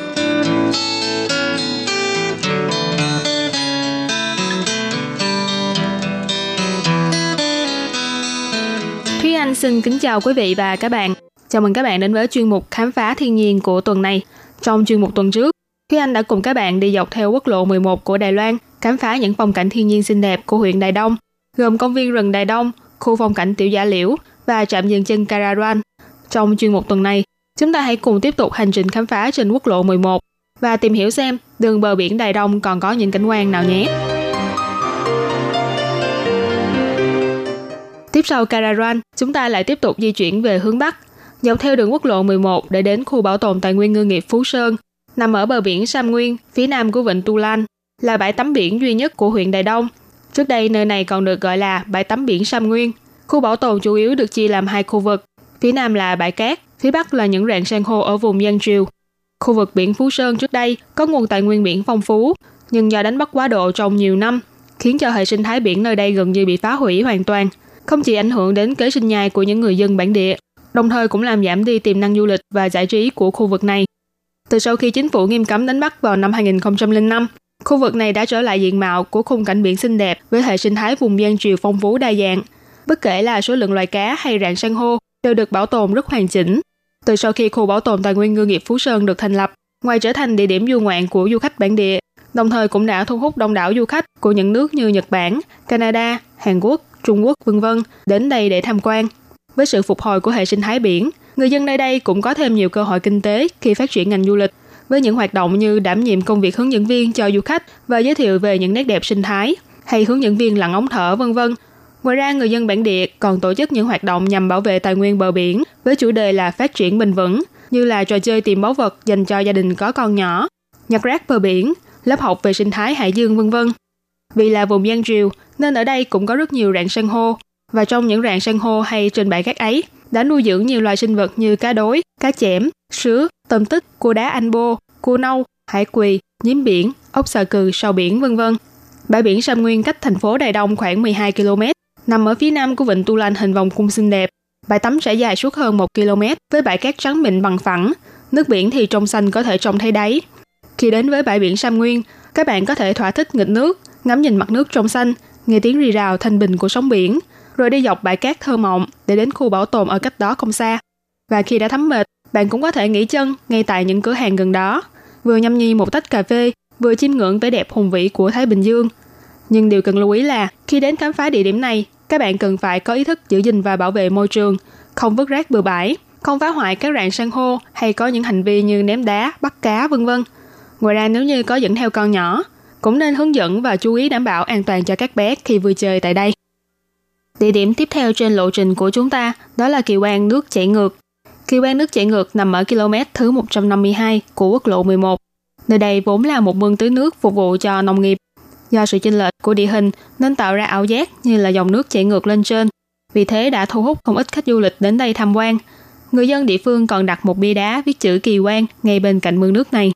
S6: Xin kính chào quý vị và các bạn. Chào mừng các bạn đến với chuyên mục Khám phá thiên nhiên của tuần này. Trong chuyên mục tuần trước, Thúy Anh đã cùng các bạn đi dọc theo quốc lộ 11 của Đài Loan, khám phá những phong cảnh thiên nhiên xinh đẹp của huyện Đài Đông, gồm công viên rừng Đài Đông, khu phong cảnh Tiểu Giả Liễu và trạm dừng chân Caravan. Trong chuyên mục tuần này, chúng ta hãy cùng tiếp tục hành trình khám phá trên quốc lộ 11 và tìm hiểu xem đường bờ biển Đài Đông còn có những cảnh quan nào nhé. Tiếp sau Caravan, chúng ta lại tiếp tục di chuyển về hướng Bắc, dọc theo đường quốc lộ 11 để đến khu bảo tồn tài nguyên ngư nghiệp Phú Sơn, nằm ở bờ biển Sam Nguyên, phía nam của vịnh Tu Lan, là bãi tắm biển duy nhất của huyện Đài Đông. Trước đây nơi này còn được gọi là bãi tắm biển Sam Nguyên. Khu bảo tồn chủ yếu được chia làm hai khu vực, phía nam là bãi cát, phía bắc là những rạn san hô ở vùng dân Triều. Khu vực biển Phú Sơn trước đây có nguồn tài nguyên biển phong phú, nhưng do đánh bắt quá độ trong nhiều năm, khiến cho hệ sinh thái biển nơi đây gần như bị phá hủy hoàn toàn không chỉ ảnh hưởng đến kế sinh nhai của những người dân bản địa, đồng thời cũng làm giảm đi tiềm năng du lịch và giải trí của khu vực này. Từ sau khi chính phủ nghiêm cấm đánh bắt vào năm 2005, khu vực này đã trở lại diện mạo của khung cảnh biển xinh đẹp với hệ sinh thái vùng gian triều phong phú đa dạng. Bất kể là số lượng loài cá hay rạn san hô đều được bảo tồn rất hoàn chỉnh. Từ sau khi khu bảo tồn tài nguyên ngư nghiệp Phú Sơn được thành lập, ngoài trở thành địa điểm du ngoạn của du khách bản địa, đồng thời cũng đã thu hút đông đảo du khách của những nước như Nhật Bản, Canada, Hàn Quốc, Trung Quốc vân vân đến đây để tham quan. Với sự phục hồi của hệ sinh thái biển, người dân nơi đây cũng có thêm nhiều cơ hội kinh tế khi phát triển ngành du lịch với những hoạt động như đảm nhiệm công việc hướng dẫn viên cho du khách và giới thiệu về những nét đẹp sinh thái hay hướng dẫn viên lặn ống thở vân vân. Ngoài ra, người dân bản địa còn tổ chức những hoạt động nhằm bảo vệ tài nguyên bờ biển với chủ đề là phát triển bền vững, như là trò chơi tìm báu vật dành cho gia đình có con nhỏ, nhặt rác bờ biển, lớp học về sinh thái hải dương vân vân. Vì là vùng Giang Triều nên ở đây cũng có rất nhiều rạn san hô và trong những rạn san hô hay trên bãi cát ấy đã nuôi dưỡng nhiều loài sinh vật như cá đối, cá chẽm, sứa, tôm tích, cua đá anh bô, cua nâu, hải quỳ, nhím biển, ốc sờ cừ, sò biển vân vân. Bãi biển Sam Nguyên cách thành phố Đài Đông khoảng 12 km, nằm ở phía nam của vịnh Tu Lan hình vòng cung xinh đẹp. Bãi tắm trải dài suốt hơn 1 km với bãi cát trắng mịn bằng phẳng, nước biển thì trong xanh có thể trông thấy đáy. Khi đến với bãi biển Sam Nguyên, các bạn có thể thỏa thích nghịch nước, ngắm nhìn mặt nước trong xanh, nghe tiếng rì rào thanh bình của sóng biển, rồi đi dọc bãi cát thơ mộng để đến khu bảo tồn ở cách đó không xa. Và khi đã thấm mệt, bạn cũng có thể nghỉ chân ngay tại những cửa hàng gần đó, vừa nhâm nhi một tách cà phê, vừa chiêm ngưỡng vẻ đẹp hùng vĩ của Thái Bình Dương. Nhưng điều cần lưu ý là khi đến khám phá địa điểm này, các bạn cần phải có ý thức giữ gìn và bảo vệ môi trường, không vứt rác bừa bãi, không phá hoại các rạn san hô hay có những hành vi như ném đá, bắt cá vân vân. Ngoài ra nếu như có dẫn theo con nhỏ, cũng nên hướng dẫn và chú ý đảm bảo an toàn cho các bé khi vui chơi tại đây. Địa điểm tiếp theo trên lộ trình của chúng ta, đó là kỳ quan nước chảy ngược. Kỳ quan nước chảy ngược nằm ở km thứ 152 của quốc lộ 11. Nơi đây vốn là một mương tưới nước phục vụ cho nông nghiệp. Do sự chênh lệch của địa hình nên tạo ra ảo giác như là dòng nước chảy ngược lên trên. Vì thế đã thu hút không ít khách du lịch đến đây tham quan. Người dân địa phương còn đặt một bia đá viết chữ kỳ quan ngay bên cạnh mương nước này.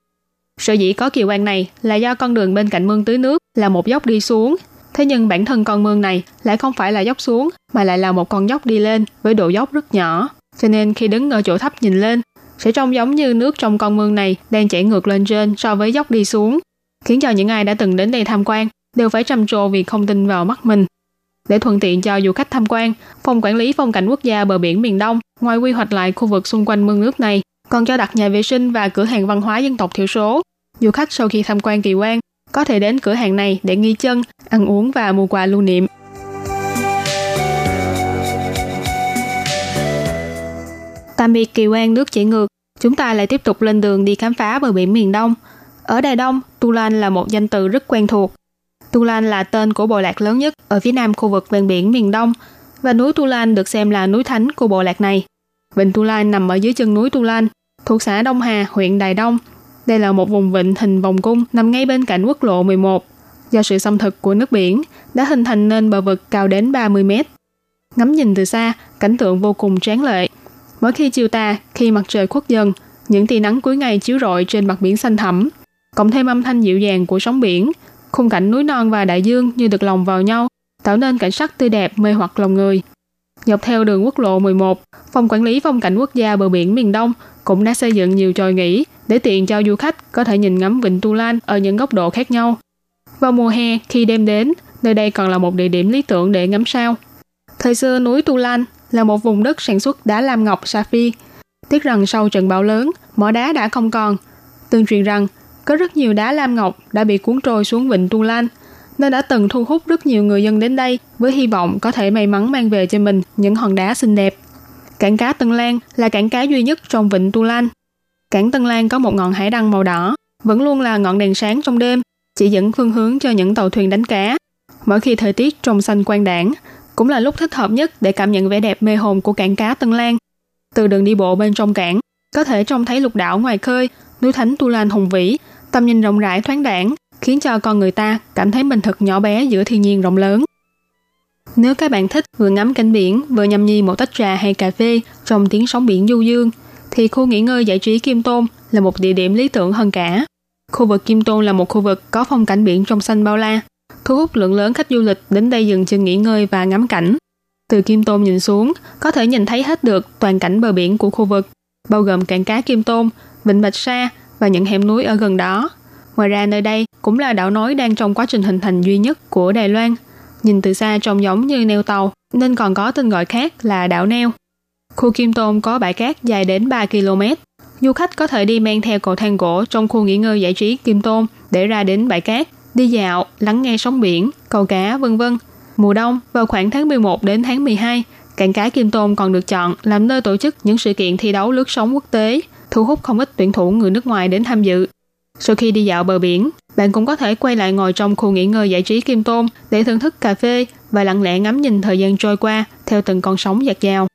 S6: Sở dĩ có kỳ quan này là do con đường bên cạnh mương tưới nước là một dốc đi xuống. Thế nhưng bản thân con mương này lại không phải là dốc xuống mà lại là một con dốc đi lên với độ dốc rất nhỏ. Cho nên khi đứng ở chỗ thấp nhìn lên sẽ trông giống như nước trong con mương này đang chảy ngược lên trên so với dốc đi xuống. khiến cho những ai đã từng đến đây tham quan đều phải trầm trồ vì không tin vào mắt mình. Để thuận tiện cho du khách tham quan, Phòng Quản lý Phong cảnh Quốc gia bờ biển miền Đông ngoài quy hoạch lại khu vực xung quanh mương nước này, còn cho đặt nhà vệ sinh và cửa hàng văn hóa dân tộc thiểu số. Du khách sau khi tham quan kỳ quan có thể đến cửa hàng này để nghi chân, ăn uống và mua quà lưu niệm. Tạm biệt kỳ quan nước chảy ngược, chúng ta lại tiếp tục lên đường đi khám phá bờ biển miền Đông. Ở Đài Đông, tulan là một danh từ rất quen thuộc. tulan là tên của bộ lạc lớn nhất ở phía nam khu vực ven biển miền Đông và núi tulan được xem là núi thánh của bộ lạc này. Vịnh Tu Lan nằm ở dưới chân núi Tu Lan, thuộc xã Đông Hà, huyện Đài Đông. Đây là một vùng vịnh hình vòng cung nằm ngay bên cạnh quốc lộ 11. Do sự xâm thực của nước biển đã hình thành nên bờ vực cao đến 30 mét. Ngắm nhìn từ xa, cảnh tượng vô cùng tráng lệ. Mỗi khi chiều tà, khi mặt trời khuất dần, những tia nắng cuối ngày chiếu rọi trên mặt biển xanh thẳm, cộng thêm âm thanh dịu dàng của sóng biển, khung cảnh núi non và đại dương như được lồng vào nhau, tạo nên cảnh sắc tươi đẹp mê hoặc lòng người. Dọc theo đường quốc lộ 11, Phòng Quản lý Phong cảnh Quốc gia bờ biển miền Đông cũng đã xây dựng nhiều tròi nghỉ để tiện cho du khách có thể nhìn ngắm vịnh Tu Lan ở những góc độ khác nhau. Vào mùa hè, khi đêm đến, nơi đây còn là một địa điểm lý tưởng để ngắm sao. Thời xưa núi Tu Lan là một vùng đất sản xuất đá lam ngọc sapphire. Tiếc rằng sau trận bão lớn, mỏ đá đã không còn. Tương truyền rằng có rất nhiều đá lam ngọc đã bị cuốn trôi xuống vịnh Tu Lan, nó đã từng thu hút rất nhiều người dân đến đây với hy vọng có thể may mắn mang về cho mình những hòn đá xinh đẹp. Cảng cá Tân Lan là cảng cá duy nhất trong vịnh Tu Lan. Cảng Tân Lan có một ngọn hải đăng màu đỏ, vẫn luôn là ngọn đèn sáng trong đêm, chỉ dẫn phương hướng cho những tàu thuyền đánh cá. Mỗi khi thời tiết trong xanh quang đảng, cũng là lúc thích hợp nhất để cảm nhận vẻ đẹp mê hồn của cảng cá Tân Lan. Từ đường đi bộ bên trong cảng, có thể trông thấy lục đảo ngoài khơi, núi thánh Tu Lan hùng vĩ, tầm nhìn rộng rãi thoáng đãng, khiến cho con người ta cảm thấy mình thật nhỏ bé giữa thiên nhiên rộng lớn. Nếu các bạn thích vừa ngắm cảnh biển, vừa nhâm nhi một tách trà hay cà phê trong tiếng sóng biển du dương, thì khu nghỉ ngơi giải trí Kim Tôn là một địa điểm lý tưởng hơn cả. Khu vực Kim Tôn là một khu vực có phong cảnh biển trong xanh bao la, thu hút lượng lớn khách du lịch đến đây dừng chân nghỉ ngơi và ngắm cảnh. Từ Kim Tôn nhìn xuống, có thể nhìn thấy hết được toàn cảnh bờ biển của khu vực, bao gồm cảng cá Kim Tôn, vịnh Bạch Sa và những hẻm núi ở gần đó. Ngoài ra nơi đây cũng là đảo nối đang trong quá trình hình thành duy nhất của Đài Loan. Nhìn từ xa trông giống như neo tàu, nên còn có tên gọi khác là đảo neo. Khu Kim Tôn có bãi cát dài đến 3 km. Du khách có thể đi men theo cầu thang gỗ trong khu nghỉ ngơi giải trí Kim Tôn để ra đến bãi cát, đi dạo, lắng nghe sóng biển, câu cá, vân vân. Mùa đông, vào khoảng tháng 11 đến tháng 12, cảng cá Kim Tôn còn được chọn làm nơi tổ chức những sự kiện thi đấu lướt sóng quốc tế, thu hút không ít tuyển thủ người nước ngoài đến tham dự. Sau khi đi dạo bờ biển, bạn cũng có thể quay lại ngồi trong khu nghỉ ngơi giải trí Kim Tôn để thưởng thức cà phê và lặng lẽ ngắm nhìn thời gian trôi qua theo từng con sóng dạt dào.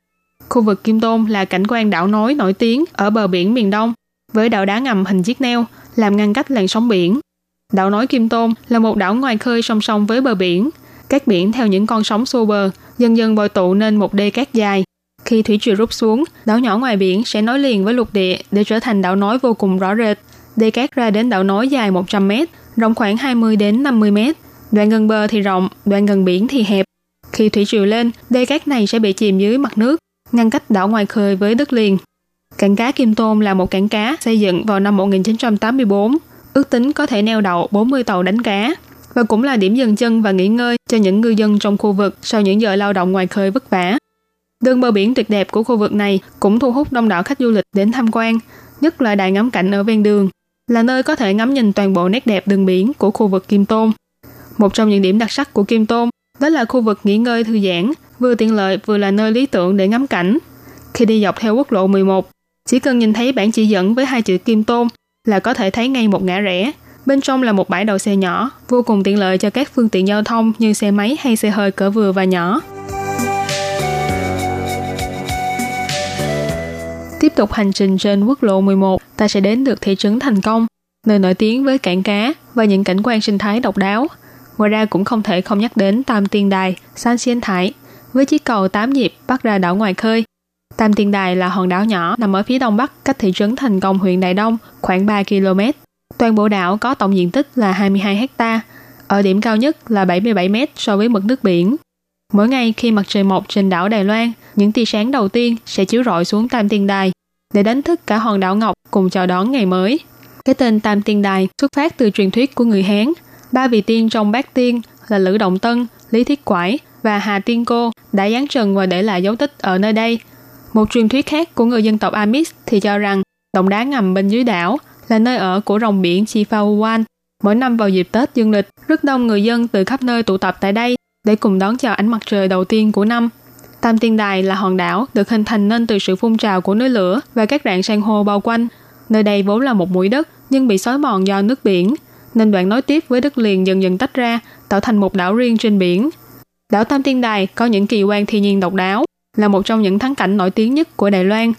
S6: Khu vực Kim Tôn là cảnh quan đảo nối nổi tiếng ở bờ biển miền Đông với đảo đá ngầm hình chiếc neo làm ngăn cách làn sóng biển. Đảo nối Kim Tôn là một đảo ngoài khơi song song với bờ biển. Các biển theo những con sóng xô bờ dần dần bồi tụ nên một đê cát dài. Khi thủy triều rút xuống, đảo nhỏ ngoài biển sẽ nối liền với lục địa để trở thành đảo nối vô cùng rõ rệt. Đê cát ra đến đảo nối dài 100 m, rộng khoảng 20 đến 50 m. Đoạn gần bờ thì rộng, đoạn gần biển thì hẹp. Khi thủy triều lên, đê cát này sẽ bị chìm dưới mặt nước, ngăn cách đảo ngoài khơi với đất liền. Cảng cá Kim Tôn là một cảng cá xây dựng vào năm 1984, ước tính có thể neo đậu 40 tàu đánh cá và cũng là điểm dừng chân và nghỉ ngơi cho những ngư dân trong khu vực sau những giờ lao động ngoài khơi vất vả. Đường bờ biển tuyệt đẹp của khu vực này cũng thu hút đông đảo khách du lịch đến tham quan, nhất là đài ngắm cảnh ở ven đường, là nơi có thể ngắm nhìn toàn bộ nét đẹp đường biển của khu vực Kim Tôn. Một trong những điểm đặc sắc của Kim Tôn đó là khu vực nghỉ ngơi thư giãn, vừa tiện lợi vừa là nơi lý tưởng để ngắm cảnh. Khi đi dọc theo quốc lộ 11, chỉ cần nhìn thấy bản chỉ dẫn với hai chữ Kim Tôn là có thể thấy ngay một ngã rẽ. Bên trong là một bãi đậu xe nhỏ, vô cùng tiện lợi cho các phương tiện giao thông như xe máy hay xe hơi cỡ vừa và nhỏ. Tiếp tục hành trình trên quốc lộ 11, ta sẽ đến được thị trấn Thành Công, nơi nổi tiếng với cảng cá và những cảnh quan sinh thái độc đáo. Ngoài ra cũng không thể không nhắc đến Tam Tiên Đài, San xien Thải, với chiếc cầu 8 nhịp bắt ra đảo ngoài khơi. Tam Tiên Đài là hòn đảo nhỏ nằm ở phía đông bắc cách thị trấn Thành Công huyện Đại Đông khoảng 3 km. Toàn bộ đảo có tổng diện tích là 22 hecta, ở điểm cao nhất là 77 m so với mực nước biển. Mỗi ngày khi mặt trời mọc trên đảo Đài Loan, những tia sáng đầu tiên sẽ chiếu rọi xuống Tam Tiên Đài để đánh thức cả hòn đảo Ngọc cùng chào đón ngày mới. Cái tên Tam Tiên Đài xuất phát từ truyền thuyết của người Hán. Ba vị tiên trong bát tiên là Lữ Động Tân, Lý Thiết Quải và Hà Tiên Cô đã giáng trần và để lại dấu tích ở nơi đây. Một truyền thuyết khác của người dân tộc Amis thì cho rằng động đá ngầm bên dưới đảo là nơi ở của rồng biển Chifawan. Mỗi năm vào dịp Tết dương lịch, rất đông người dân từ khắp nơi tụ tập tại đây để cùng đón chào ánh mặt trời đầu tiên của năm. Tam Tiên Đài là hòn đảo được hình thành nên từ sự phun trào của núi lửa và các rạn san hô bao quanh. Nơi đây vốn là một mũi đất nhưng bị xói mòn do nước biển, nên đoạn nối tiếp với đất liền dần dần tách ra, tạo thành một đảo riêng trên biển. Đảo Tam Tiên Đài có những kỳ quan thiên nhiên độc đáo, là một trong những thắng cảnh nổi tiếng nhất của Đài Loan.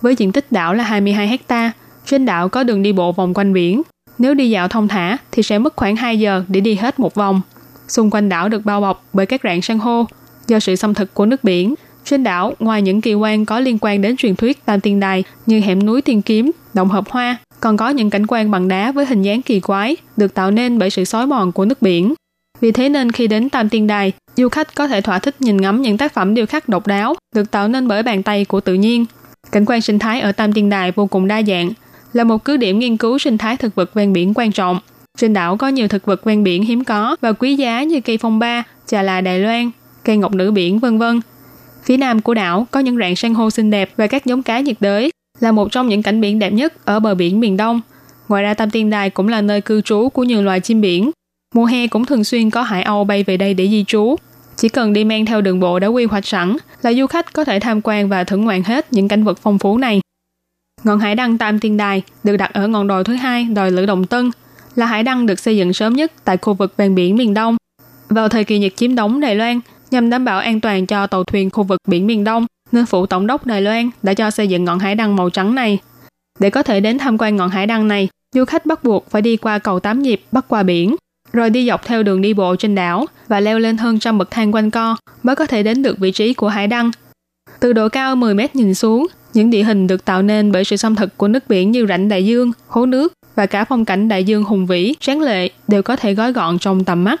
S6: Với diện tích đảo là 22 hecta, trên đảo có đường đi bộ vòng quanh biển. Nếu đi dạo thông thả thì sẽ mất khoảng 2 giờ để đi hết một vòng. Xung quanh đảo được bao bọc bởi các rạn san hô. Do sự xâm thực của nước biển, trên đảo ngoài những kỳ quan có liên quan đến truyền thuyết Tam Tiên Đài như hẻm núi Tiên Kiếm, động hợp hoa, còn có những cảnh quan bằng đá với hình dáng kỳ quái được tạo nên bởi sự xói mòn của nước biển. Vì thế nên khi đến Tam Tiên Đài, du khách có thể thỏa thích nhìn ngắm những tác phẩm điêu khắc độc đáo được tạo nên bởi bàn tay của tự nhiên. Cảnh quan sinh thái ở Tam Tiên Đài vô cùng đa dạng, là một cứ điểm nghiên cứu sinh thái thực vật ven biển quan trọng. Trên đảo có nhiều thực vật ven biển hiếm có và quý giá như cây phong ba, trà là Đài Loan, cây ngọc nữ biển vân vân. Phía nam của đảo có những rạn san hô xinh đẹp và các giống cá nhiệt đới, là một trong những cảnh biển đẹp nhất ở bờ biển miền Đông. Ngoài ra Tam Tiên Đài cũng là nơi cư trú của nhiều loài chim biển. Mùa hè cũng thường xuyên có hải âu bay về đây để di trú. Chỉ cần đi men theo đường bộ đã quy hoạch sẵn là du khách có thể tham quan và thưởng ngoạn hết những cảnh vật phong phú này. Ngọn hải đăng Tam Tiên Đài được đặt ở ngọn đồi thứ hai, đồi Lữ Đồng Tân, là hải đăng được xây dựng sớm nhất tại khu vực ven biển miền Đông. Vào thời kỳ Nhật chiếm đóng Đài Loan, nhằm đảm bảo an toàn cho tàu thuyền khu vực biển miền Đông, nên phụ tổng đốc Đài Loan đã cho xây dựng ngọn hải đăng màu trắng này. Để có thể đến tham quan ngọn hải đăng này, du khách bắt buộc phải đi qua cầu tám nhịp bắc qua biển, rồi đi dọc theo đường đi bộ trên đảo và leo lên hơn trăm bậc thang quanh co mới có thể đến được vị trí của hải đăng. Từ độ cao 10 mét nhìn xuống, những địa hình được tạo nên bởi sự xâm thực của nước biển như rãnh đại dương, hố nước và cả phong cảnh đại dương hùng vĩ, tráng lệ đều có thể gói gọn trong tầm mắt.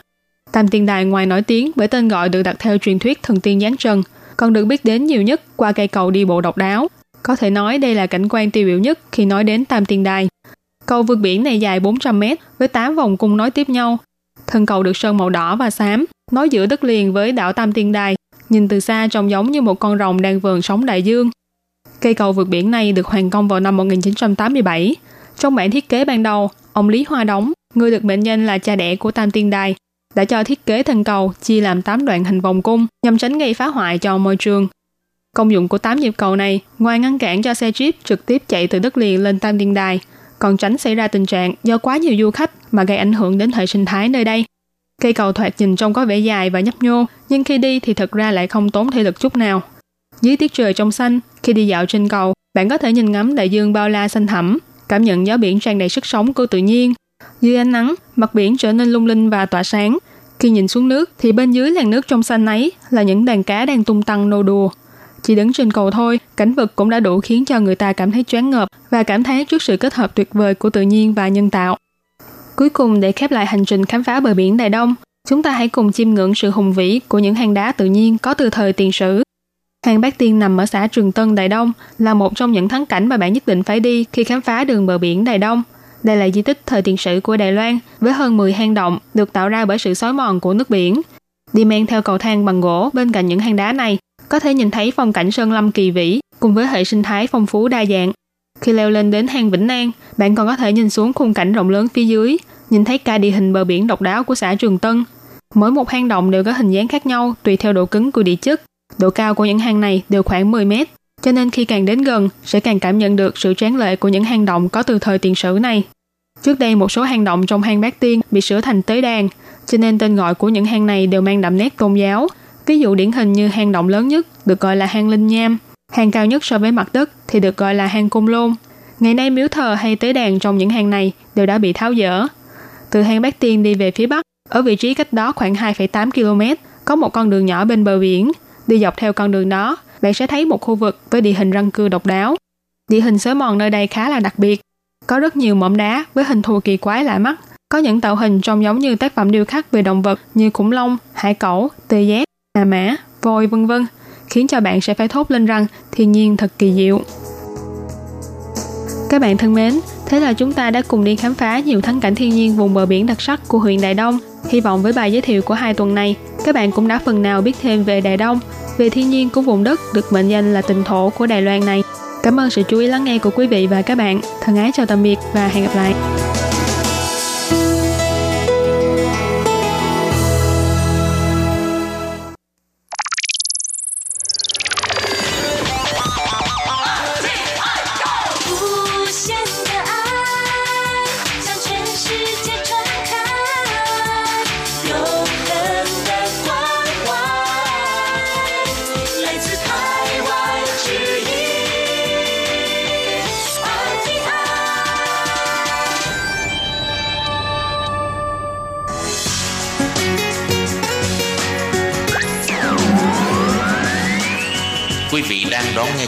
S6: Tam Tiên Đài ngoài nổi tiếng bởi tên gọi được đặt theo truyền thuyết thần tiên giáng trần, còn được biết đến nhiều nhất qua cây cầu đi bộ độc đáo. Có thể nói đây là cảnh quan tiêu biểu nhất khi nói đến Tam Tiên Đài. Cầu vượt biển này dài 400 mét với 8 vòng cung nối tiếp nhau. Thân cầu được sơn màu đỏ và xám, nối giữa đất liền với đảo Tam Tiên Đài. Nhìn từ xa trông giống như một con rồng đang vườn sóng đại dương. Cây cầu vượt biển này được hoàn công vào năm 1987. Trong bản thiết kế ban đầu, ông Lý Hoa Đống, người được mệnh danh là cha đẻ của Tam Tiên Đài, đã cho thiết kế thân cầu chia làm 8 đoạn hình vòng cung nhằm tránh gây phá hoại cho môi trường. Công dụng của 8 nhịp cầu này, ngoài ngăn cản cho xe jeep trực tiếp chạy từ đất liền lên Tam Điên Đài, còn tránh xảy ra tình trạng do quá nhiều du khách mà gây ảnh hưởng đến hệ sinh thái nơi đây. Cây cầu thoạt nhìn trông có vẻ dài và nhấp nhô, nhưng khi đi thì thật ra lại không tốn thể lực chút nào. Dưới tiết trời trong xanh, khi đi dạo trên cầu, bạn có thể nhìn ngắm đại dương bao la xanh thẳm, cảm nhận gió biển tràn đầy sức sống của tự nhiên. Dưới ánh nắng, mặt biển trở nên lung linh và tỏa sáng. Khi nhìn xuống nước thì bên dưới làn nước trong xanh ấy là những đàn cá đang tung tăng nô đùa. Chỉ đứng trên cầu thôi, cảnh vật cũng đã đủ khiến cho người ta cảm thấy choáng ngợp và cảm thấy trước sự kết hợp tuyệt vời của tự nhiên và nhân tạo. Cuối cùng để khép lại hành trình khám phá bờ biển Đài Đông, chúng ta hãy cùng chiêm ngưỡng sự hùng vĩ của những hang đá tự nhiên có từ thời tiền sử. Hang Bát Tiên nằm ở xã Trường Tân, Đài Đông là một trong những thắng cảnh mà bạn nhất định phải đi khi khám phá đường bờ biển Đài Đông. Đây là di tích thời tiền sử của Đài Loan với hơn 10 hang động được tạo ra bởi sự xói mòn của nước biển. Đi men theo cầu thang bằng gỗ bên cạnh những hang đá này, có thể nhìn thấy phong cảnh sơn lâm kỳ vĩ cùng với hệ sinh thái phong phú đa dạng. Khi leo lên đến hang Vĩnh An, bạn còn có thể nhìn xuống khung cảnh rộng lớn phía dưới, nhìn thấy cả địa hình bờ biển độc đáo của xã Trường Tân. Mỗi một hang động đều có hình dáng khác nhau tùy theo độ cứng của địa chất. Độ cao của những hang này đều khoảng 10 mét, cho nên khi càng đến gần sẽ càng cảm nhận được sự tráng lệ của những hang động có từ thời tiền sử này. Trước đây một số hang động trong hang Bát Tiên bị sửa thành tế đàn, cho nên tên gọi của những hang này đều mang đậm nét tôn giáo. Ví dụ điển hình như hang động lớn nhất được gọi là hang Linh Nham, hang cao nhất so với mặt đất thì được gọi là hang Cung Lôn. Ngày nay miếu thờ hay tế đàn trong những hang này đều đã bị tháo dỡ. Từ hang Bát Tiên đi về phía bắc, ở vị trí cách đó khoảng 2,8 km, có một con đường nhỏ bên bờ biển. Đi dọc theo con đường đó, bạn sẽ thấy một khu vực với địa hình răng cưa độc đáo. Địa hình xới mòn nơi đây khá là đặc biệt. Có rất nhiều mỏm đá với hình thù kỳ quái lạ mắt. Có những tạo hình trông giống như tác phẩm điêu khắc về động vật như khủng long, hải cẩu, tê giác, hà mã, voi vân vân, khiến cho bạn sẽ phải thốt lên rằng thiên nhiên thật kỳ diệu. Các bạn thân mến, Thế là chúng ta đã cùng đi khám phá nhiều thắng cảnh thiên nhiên vùng bờ biển đặc sắc của huyện đại Đông. Hy vọng với bài giới thiệu của hai tuần này, các bạn cũng đã phần nào biết thêm về đại Đông, về thiên nhiên của vùng đất được mệnh danh là tình thổ của Đài Loan này. Cảm ơn sự chú ý lắng nghe của quý vị và các bạn. Thân ái chào tạm biệt và hẹn gặp lại.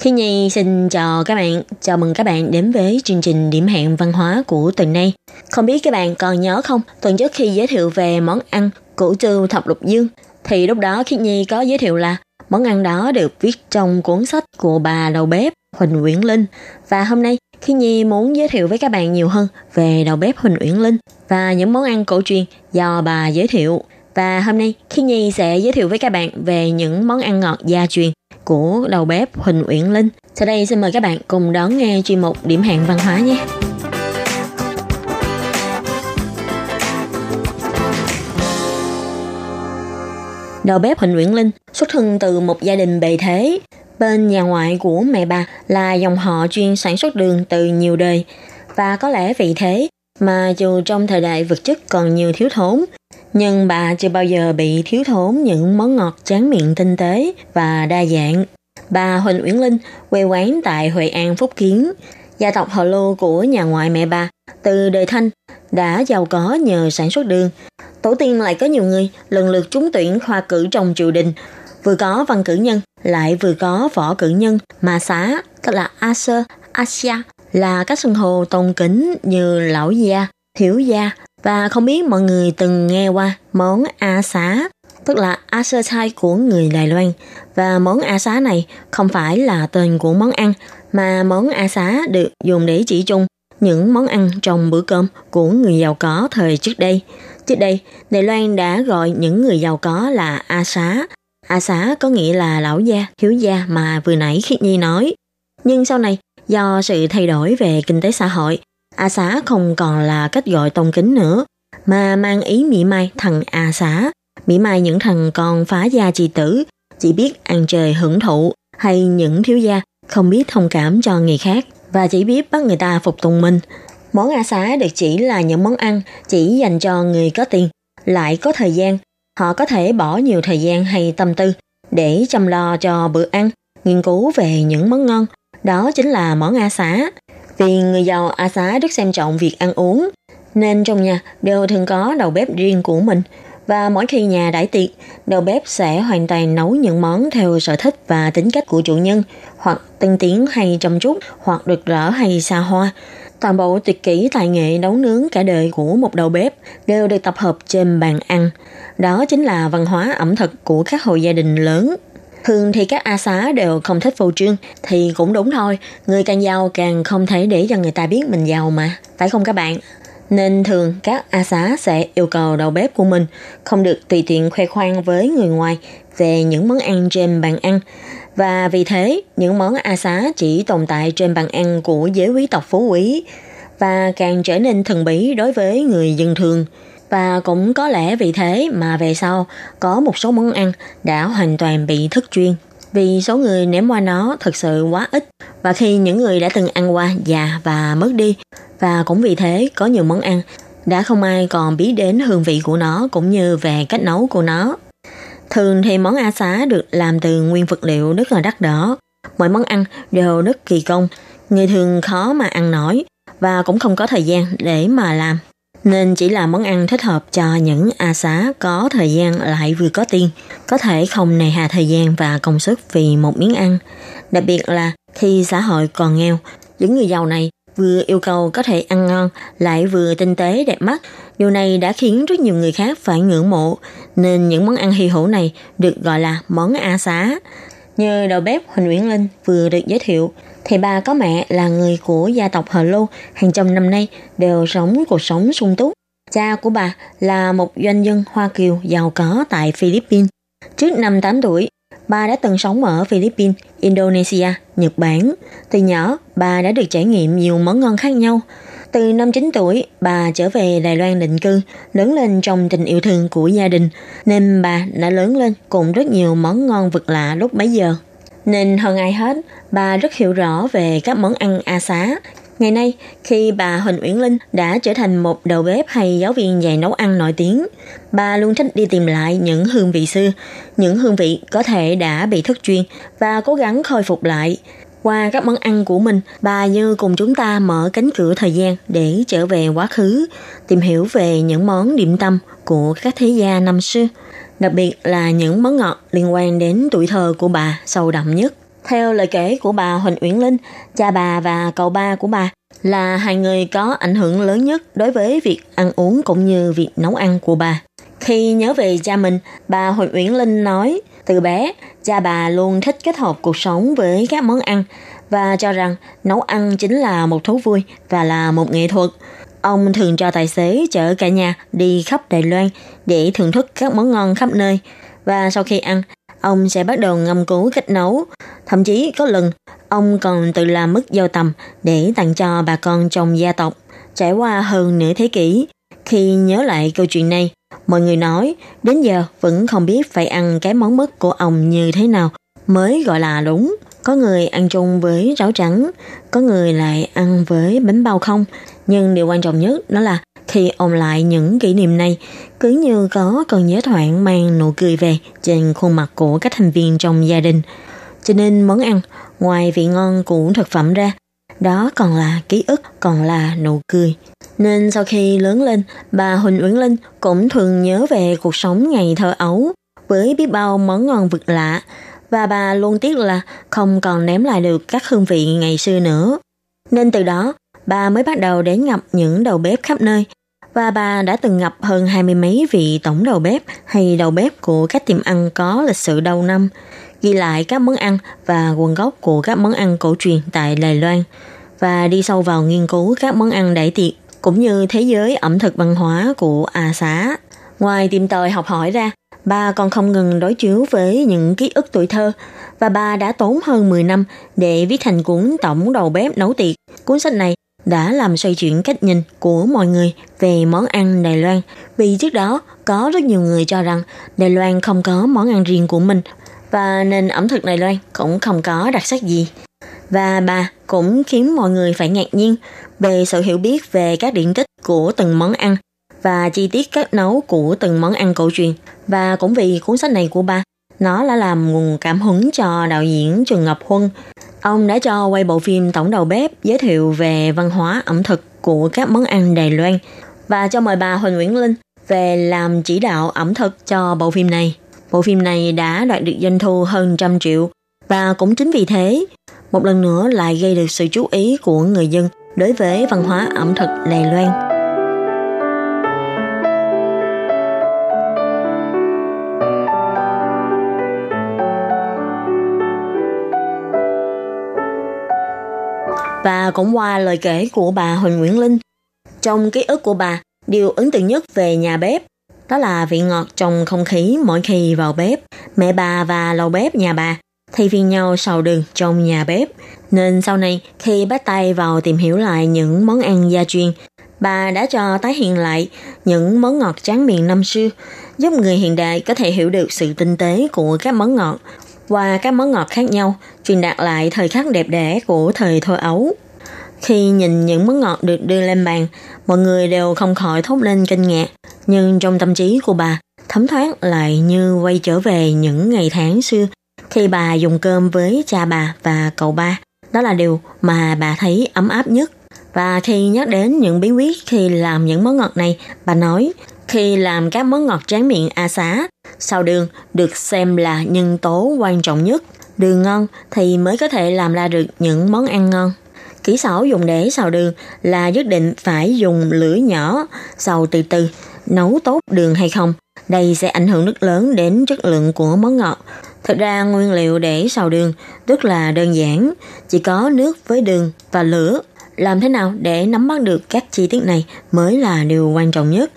S3: Khi Nhi xin chào các bạn, chào mừng các bạn đến với chương trình điểm hẹn văn hóa của tuần này. Không biết các bạn còn nhớ không, tuần trước khi giới thiệu về món ăn củ trư thập lục dương, thì lúc đó Khi Nhi có giới thiệu là món ăn đó được viết trong cuốn sách của bà đầu bếp Huỳnh Uyển Linh. Và hôm nay Khi Nhi muốn giới thiệu với các bạn nhiều hơn về đầu bếp Huỳnh Uyển Linh và những món ăn cổ truyền do bà giới thiệu. Và hôm nay Khi Nhi sẽ giới thiệu với các bạn về những món ăn ngọt gia truyền của đầu bếp Huỳnh Uyển Linh. Sau đây xin mời các bạn cùng đón nghe chuyên mục điểm hẹn văn hóa nhé. Đầu bếp Huỳnh Uyển Linh xuất thân từ một gia đình bề thế. Bên nhà ngoại của mẹ bà là dòng họ chuyên sản xuất đường từ nhiều đời. Và có lẽ vì thế mà dù trong thời đại vật chất còn nhiều thiếu thốn, nhưng bà chưa bao giờ bị thiếu thốn những món ngọt tráng miệng tinh tế và đa dạng. Bà Huỳnh Uyển Linh quê quán tại Huệ An Phúc Kiến, gia tộc họ lô của nhà ngoại mẹ bà từ đời Thanh đã giàu có nhờ sản xuất đường. Tổ tiên lại có nhiều người lần lượt trúng tuyển khoa cử trong triều đình, vừa có văn cử nhân lại vừa có võ cử nhân mà xá tức là A Sơ, Asia là các xưng hồ tôn kính như lão gia, thiếu gia và không biết mọi người từng nghe qua món A xá tức là A sơ chai của người Đài Loan. Và món A xá này không phải là tên của món ăn, mà món A xá được dùng để chỉ chung những món ăn trong bữa cơm của người giàu có thời trước đây. Trước đây, Đài Loan đã gọi những người giàu có là A xá. A xá có nghĩa là lão gia, thiếu gia mà vừa nãy Khiết Nhi nói. Nhưng sau này, do sự thay đổi về kinh tế xã hội, A xá không còn là cách gọi tôn kính nữa, mà mang ý mỉa mai thằng A xá. Mỉa mai những thằng con phá gia chi tử, chỉ biết ăn chơi hưởng thụ, hay những thiếu gia không biết thông cảm cho người khác và chỉ biết bắt người ta phục tùng mình. Món A xá được chỉ là những món ăn chỉ dành cho người có tiền, lại có thời gian. Họ có thể bỏ nhiều thời gian hay tâm tư để chăm lo cho bữa ăn, nghiên cứu về những món ngon. Đó chính là món A xá. Vì người giàu A xá rất xem trọng việc ăn uống, nên trong nhà đều thường có đầu bếp riêng của mình. Và mỗi khi nhà đãi tiệc, đầu bếp sẽ hoàn toàn nấu những món theo sở thích và tính cách của chủ nhân, hoặc tân tiến hay chăm chút, hoặc rực rỡ hay xa hoa. Toàn bộ tuyệt kỹ tài nghệ nấu nướng cả đời của một đầu bếp đều được tập hợp trên bàn ăn. Đó chính là văn hóa ẩm thực của các hộ gia đình lớn. Thường thì các A xá đều không thích phô trương, thì cũng đúng thôi, người càng giàu càng không thể để cho người ta biết mình giàu mà, phải không các bạn? Nên thường các A xá sẽ yêu cầu đầu bếp của mình không được tùy tiện khoe khoang với người ngoài về những món ăn trên bàn ăn. Và vì thế, những món A xá chỉ tồn tại trên bàn ăn của giới quý tộc phú quý và càng trở nên thần bí đối với người dân thường. Và cũng có lẽ vì thế mà về sau có một số món ăn đã hoàn toàn bị thất truyền vì số người ném qua nó thật sự quá ít và khi những người đã từng ăn qua già và mất đi và cũng vì thế có nhiều món ăn đã không ai còn biết đến hương vị của nó cũng như về cách nấu của nó. Thường thì món A xá được làm từ nguyên vật liệu rất là đắt đỏ. Mọi món ăn đều rất kỳ công, người thường khó mà ăn nổi và cũng không có thời gian để mà làm nên chỉ là món ăn thích hợp cho những A xá có thời gian lại vừa có tiền, có thể không nề hà thời gian và công sức vì một miếng ăn. Đặc biệt là khi xã hội còn nghèo, những người giàu này vừa yêu cầu có thể ăn ngon lại vừa tinh tế đẹp mắt. Điều này đã khiến rất nhiều người khác phải ngưỡng mộ, nên những món ăn hy hữu này được gọi là món A xá. Như đầu bếp Huỳnh Nguyễn Linh vừa được giới thiệu, thì bà có mẹ là người của gia tộc Hờ Lô, hàng trăm năm nay đều sống cuộc sống sung túc. Cha của bà là một doanh nhân Hoa Kiều giàu có tại Philippines. Trước năm 8 tuổi, bà đã từng sống ở Philippines, Indonesia, Nhật Bản. Từ nhỏ, bà đã được trải nghiệm nhiều món ngon khác nhau. Từ năm 9 tuổi, bà trở về Đài Loan định cư, lớn lên trong tình yêu thương của gia đình, nên bà đã lớn lên cùng rất nhiều món ngon vật lạ lúc bấy giờ. Nên hơn ai hết, bà rất hiểu rõ về các món ăn A xá. Ngày nay, khi bà Huỳnh Uyển Linh đã trở thành một đầu bếp hay giáo viên dạy nấu ăn nổi tiếng, bà luôn thích đi tìm lại những hương vị xưa, những hương vị có thể đã bị thất truyền và cố gắng khôi phục lại. Qua các món ăn của mình, bà như cùng chúng ta mở cánh cửa thời gian để trở về quá khứ, tìm hiểu về những món điểm tâm của các thế gia năm xưa đặc biệt là những món ngọt liên quan đến tuổi thơ của bà sâu đậm nhất. Theo lời kể của bà Huỳnh Uyển Linh, cha bà và cậu ba của bà là hai người có ảnh hưởng lớn nhất đối với việc ăn uống cũng như việc nấu ăn của bà. Khi nhớ về cha mình, bà Huỳnh Uyển Linh nói, từ bé, cha bà luôn thích kết hợp cuộc sống với các món ăn và cho rằng nấu ăn chính là một thú vui và là một nghệ thuật. Ông thường cho tài xế chở cả nhà đi khắp Đài Loan để thưởng thức các món ngon khắp nơi. Và sau khi ăn, ông sẽ bắt đầu ngâm cứu cách nấu. Thậm chí có lần, ông còn tự làm mứt dâu tầm để tặng cho bà con trong gia tộc. Trải qua hơn nửa thế kỷ, khi nhớ lại câu chuyện này, mọi người nói đến giờ vẫn không biết phải ăn cái món mứt của ông như thế nào mới gọi là đúng. Có người ăn chung với rau trắng, có người lại ăn với bánh bao không. Nhưng điều quan trọng nhất đó là khi ôn lại những kỷ niệm này, cứ như có cơn nhớ thoảng mang nụ cười về trên khuôn mặt của các thành viên trong gia đình. Cho nên món ăn, ngoài vị ngon của thực phẩm ra, đó còn là ký ức, còn là nụ cười. Nên sau khi lớn lên, bà Huỳnh Uyển Linh cũng thường nhớ về cuộc sống ngày thơ ấu với biết bao món ngon vực lạ và bà luôn tiếc là không còn ném lại được các hương vị ngày xưa nữa. Nên từ đó, bà mới bắt đầu đến ngập những đầu bếp khắp nơi và bà đã từng ngập hơn hai mươi mấy vị tổng đầu bếp hay đầu bếp của các tiệm ăn có lịch sử đầu năm, ghi lại các món ăn và nguồn gốc của các món ăn cổ truyền tại Đài Loan và đi sâu vào nghiên cứu các món ăn đại tiệc cũng như thế giới ẩm thực văn hóa của A xã. Ngoài tìm tòi học hỏi ra, bà còn không ngừng đối chiếu với những ký ức tuổi thơ và bà đã tốn hơn 10 năm để viết thành cuốn tổng đầu bếp nấu tiệc. Cuốn sách này đã làm xoay chuyển cách nhìn của mọi người về món ăn Đài Loan. Vì trước đó, có rất nhiều người cho rằng Đài Loan không có món ăn riêng của mình, và nên ẩm thực Đài Loan cũng không có đặc sắc gì. Và bà cũng khiến mọi người phải ngạc nhiên về sự hiểu biết về các điển tích của từng món ăn và chi tiết cách nấu của từng món ăn cổ truyền. Và cũng vì cuốn sách này của bà, nó đã làm nguồn cảm hứng cho đạo diễn Trần Ngọc Huân. Ông đã cho quay bộ phim Tổng đầu bếp giới thiệu về văn hóa ẩm thực của các món ăn Đài Loan và cho mời bà Huỳnh Nguyễn Linh về làm chỉ đạo ẩm thực cho bộ phim này. Bộ phim này đã đạt được doanh thu hơn trăm triệu và cũng chính vì thế, một lần nữa lại gây được sự chú ý của người dân đối với văn hóa ẩm thực Đài Loan. Và cũng qua lời kể của bà Huỳnh Nguyễn Linh, trong ký ức của bà, điều ấn tượng nhất về nhà bếp đó là vị ngọt trong không khí mỗi khi vào bếp. Mẹ bà và lầu bếp nhà bà thay phiên nhau xào đường trong nhà bếp. Nên sau này khi bắt tay vào tìm hiểu lại những món ăn gia truyền, bà đã cho tái hiện lại những món ngọt tráng miệng năm xưa, giúp người hiện đại có thể hiểu được sự tinh tế của các món ngọt qua các món ngọt khác nhau, truyền đạt lại thời khắc đẹp đẽ của thời thơ ấu. Khi nhìn những món ngọt được đưa lên bàn, mọi người đều không khỏi thốt lên kinh ngạc. Nhưng trong tâm trí của bà, thấm thoát lại như quay trở về những ngày tháng xưa khi bà dùng cơm với cha bà và cậu ba. Đó là điều mà bà thấy ấm áp nhất. Và khi nhắc đến những bí quyết khi làm những món ngọt này, bà nói khi làm các món ngọt tráng miệng A xá, sao đường được xem là nhân tố quan trọng nhất. Đường ngon thì mới có thể làm ra được những món ăn ngon. Kỹ xảo dùng để xào đường là nhất định phải dùng lửa nhỏ, xào từ từ, nấu tốt đường hay không. Đây sẽ ảnh hưởng rất lớn đến chất lượng của món ngọt. Thực ra nguyên liệu để xào đường rất là đơn giản, chỉ có nước với đường và lửa. Làm thế nào để nắm bắt được các chi tiết này mới là điều quan trọng nhất.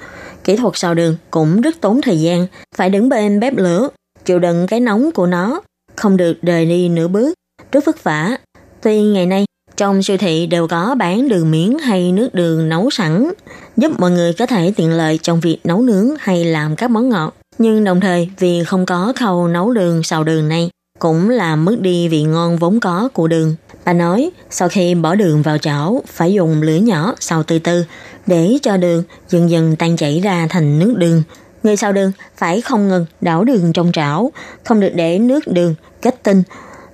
S3: Kỹ thuật xào đường cũng rất tốn thời gian, phải đứng bên bếp lửa, chịu đựng cái nóng của nó, không được rời đi nửa bước, rất vất vả. Tuy ngày nay trong siêu thị đều có bán đường miếng hay nước đường nấu sẵn, giúp mọi người có thể tiện lợi trong việc nấu nướng hay làm các món ngọt. Nhưng đồng thời vì không có khâu nấu đường xào đường này, cũng làm mất đi vị ngon vốn có của đường. Bà nói, sau khi bỏ đường vào chảo, phải dùng lửa nhỏ xào từ từ, để cho đường dần dần tan chảy ra thành nước đường. Người xào đường phải không ngừng đảo đường trong chảo, không được để nước đường kết tinh.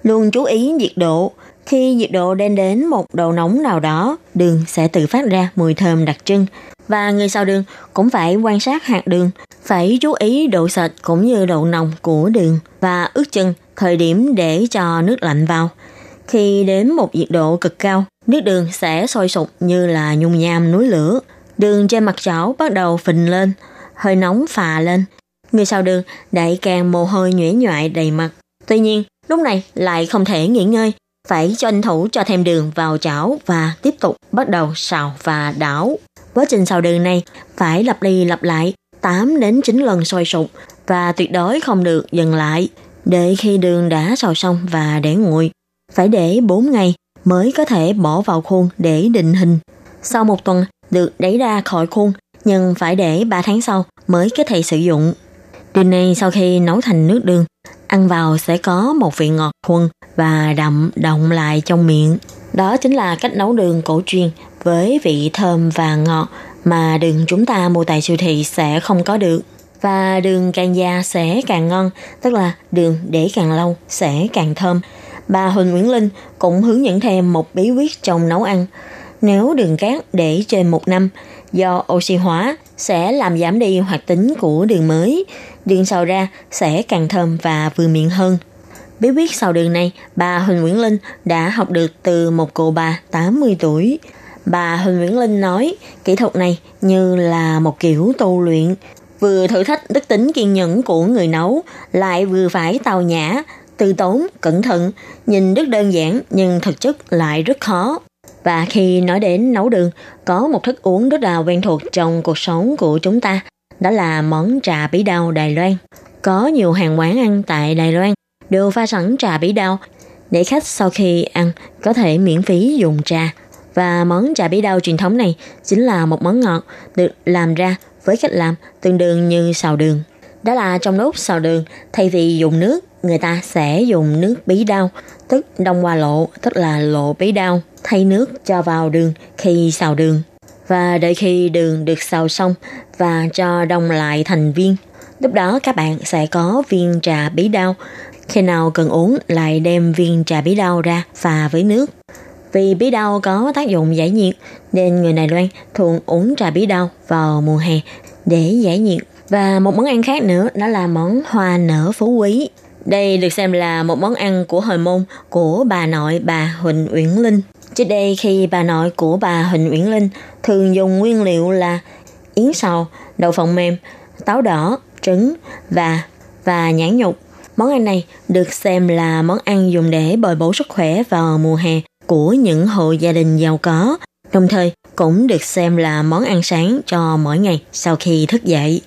S3: Luôn chú ý nhiệt độ, khi nhiệt độ lên đến một độ nóng nào đó, đường sẽ tự phát ra mùi thơm đặc trưng. Và người xào đường cũng phải quan sát hạt đường, phải chú ý độ sệt cũng như độ nồng của đường và ước chừng thời điểm để cho nước lạnh vào. Khi đến một nhiệt độ cực cao, nước đường sẽ sôi sục như là nhung nham núi lửa. Đường trên mặt chảo bắt đầu phình lên, hơi nóng phà lên. Người xào đường đẩy càng mồ hôi nhễ nhoại đầy mặt. Tuy nhiên, lúc này lại không thể nghỉ ngơi, phải tranh thủ cho thêm đường vào chảo và tiếp tục bắt đầu xào và đảo. Quá trình xào đường này phải lặp đi lặp lại 8 đến 9 lần sôi sục và tuyệt đối không được dừng lại để khi đường đã xào xong và để nguội. Phải để 4 ngày mới có thể bỏ vào khuôn để định hình. Sau một tuần được đẩy ra khỏi khuôn nhưng phải để 3 tháng sau mới có thể sử dụng. Đường này sau khi nấu thành nước đường, ăn vào sẽ có một vị ngọt thuần và đậm động lại trong miệng. Đó chính là cách nấu đường cổ truyền với vị thơm và ngọt mà đường chúng ta mua tại siêu thị sẽ không có được. Và đường càng già sẽ càng ngon, tức là đường để càng lâu sẽ càng thơm. Bà Huỳnh Nguyễn Linh cũng hướng dẫn thêm một bí quyết trong nấu ăn. Nếu đường cát để trên một năm, do oxy hóa sẽ làm giảm đi hoạt tính của đường mới, đường xào ra sẽ càng thơm và vừa miệng hơn. Bí quyết xào đường này, bà Huỳnh Nguyễn Linh đã học được từ một cụ bà 80 tuổi. Bà Huỳnh Nguyễn Linh nói, kỹ thuật này như là một kiểu tu luyện, vừa thử thách đức tính kiên nhẫn của người nấu, lại vừa phải tào nhã, từ tốn, cẩn thận, nhìn rất đơn giản nhưng thực chất lại rất khó. Và khi nói đến nấu đường, có một thức uống rất là quen thuộc trong cuộc sống của chúng ta, đó là món trà bí đao Đài Loan. Có nhiều hàng quán ăn tại Đài Loan đều pha sẵn trà bí đao để khách sau khi ăn có thể miễn phí dùng trà. Và món trà bí đao truyền thống này chính là một món ngọt được làm ra với cách làm tương đương như xào đường. Đó là trong lúc xào đường, thay vì dùng nước, người ta sẽ dùng nước bí đao, tức đông qua lộ, tức là lộ bí đao, thay nước cho vào đường khi xào đường. Và đợi khi đường được xào xong và cho đông lại thành viên, lúc đó các bạn sẽ có viên trà bí đao. Khi nào cần uống lại đem viên trà bí đao ra pha với nước. Vì bí đao có tác dụng giải nhiệt nên người Đài Loan thường uống trà bí đao vào mùa hè để giải nhiệt. Và một món ăn khác nữa đó là món hoa nở phú quý. Đây được xem là một món ăn của hồi môn của bà nội bà Huỳnh Uyển Linh. Trước đây khi bà nội của bà Huỳnh Uyển Linh thường dùng nguyên liệu là yến sầu, đậu phộng mềm, táo đỏ, trứng và và nhãn nhục. Món ăn này được xem là món ăn dùng để bồi bổ sức khỏe vào mùa hè của những hộ gia đình giàu có, đồng thời cũng được xem là món ăn sáng cho mỗi ngày sau khi thức dậy.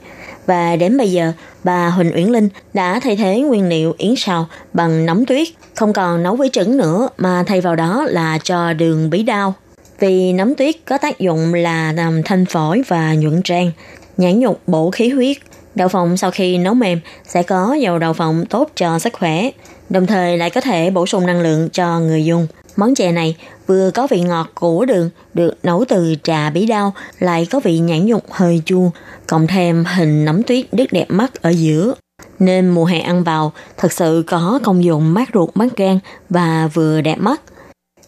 S3: Và đến bây giờ, bà Huỳnh Uyển Linh đã thay thế nguyên liệu yến xào bằng nóng tuyết, không còn nấu với trứng nữa mà thay vào đó là cho đường bí đao. Vì nấm tuyết có tác dụng là làm thanh phổi và nhuận trang, nhãn nhục bổ khí huyết. Đậu phộng sau khi nấu mềm sẽ có dầu đậu phộng tốt cho sức khỏe, đồng thời lại có thể bổ sung năng lượng cho người dùng. Món chè này vừa có vị ngọt của đường được nấu từ trà bí đao, lại có vị nhãn nhục hơi chua, cộng thêm hình nấm tuyết rất đẹp mắt ở giữa. Nên mùa hè ăn vào thật sự có công dụng mát ruột mát gan và vừa đẹp mắt.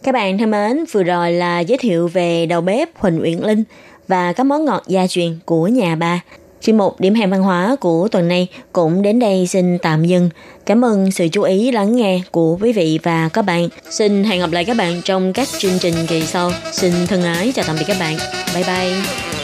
S3: Các bạn thân mến, vừa rồi là giới thiệu về đầu bếp Huỳnh Uyển Linh và các món ngọt gia truyền của nhà bà. Chuyên mục Điểm hẹn văn hóa của tuần này cũng đến đây xin tạm dừng. Cảm ơn sự chú ý lắng nghe của quý vị và các bạn. Xin hẹn gặp lại các bạn trong các chương trình kỳ sau. Xin thân ái chào tạm biệt các bạn. Bye bye.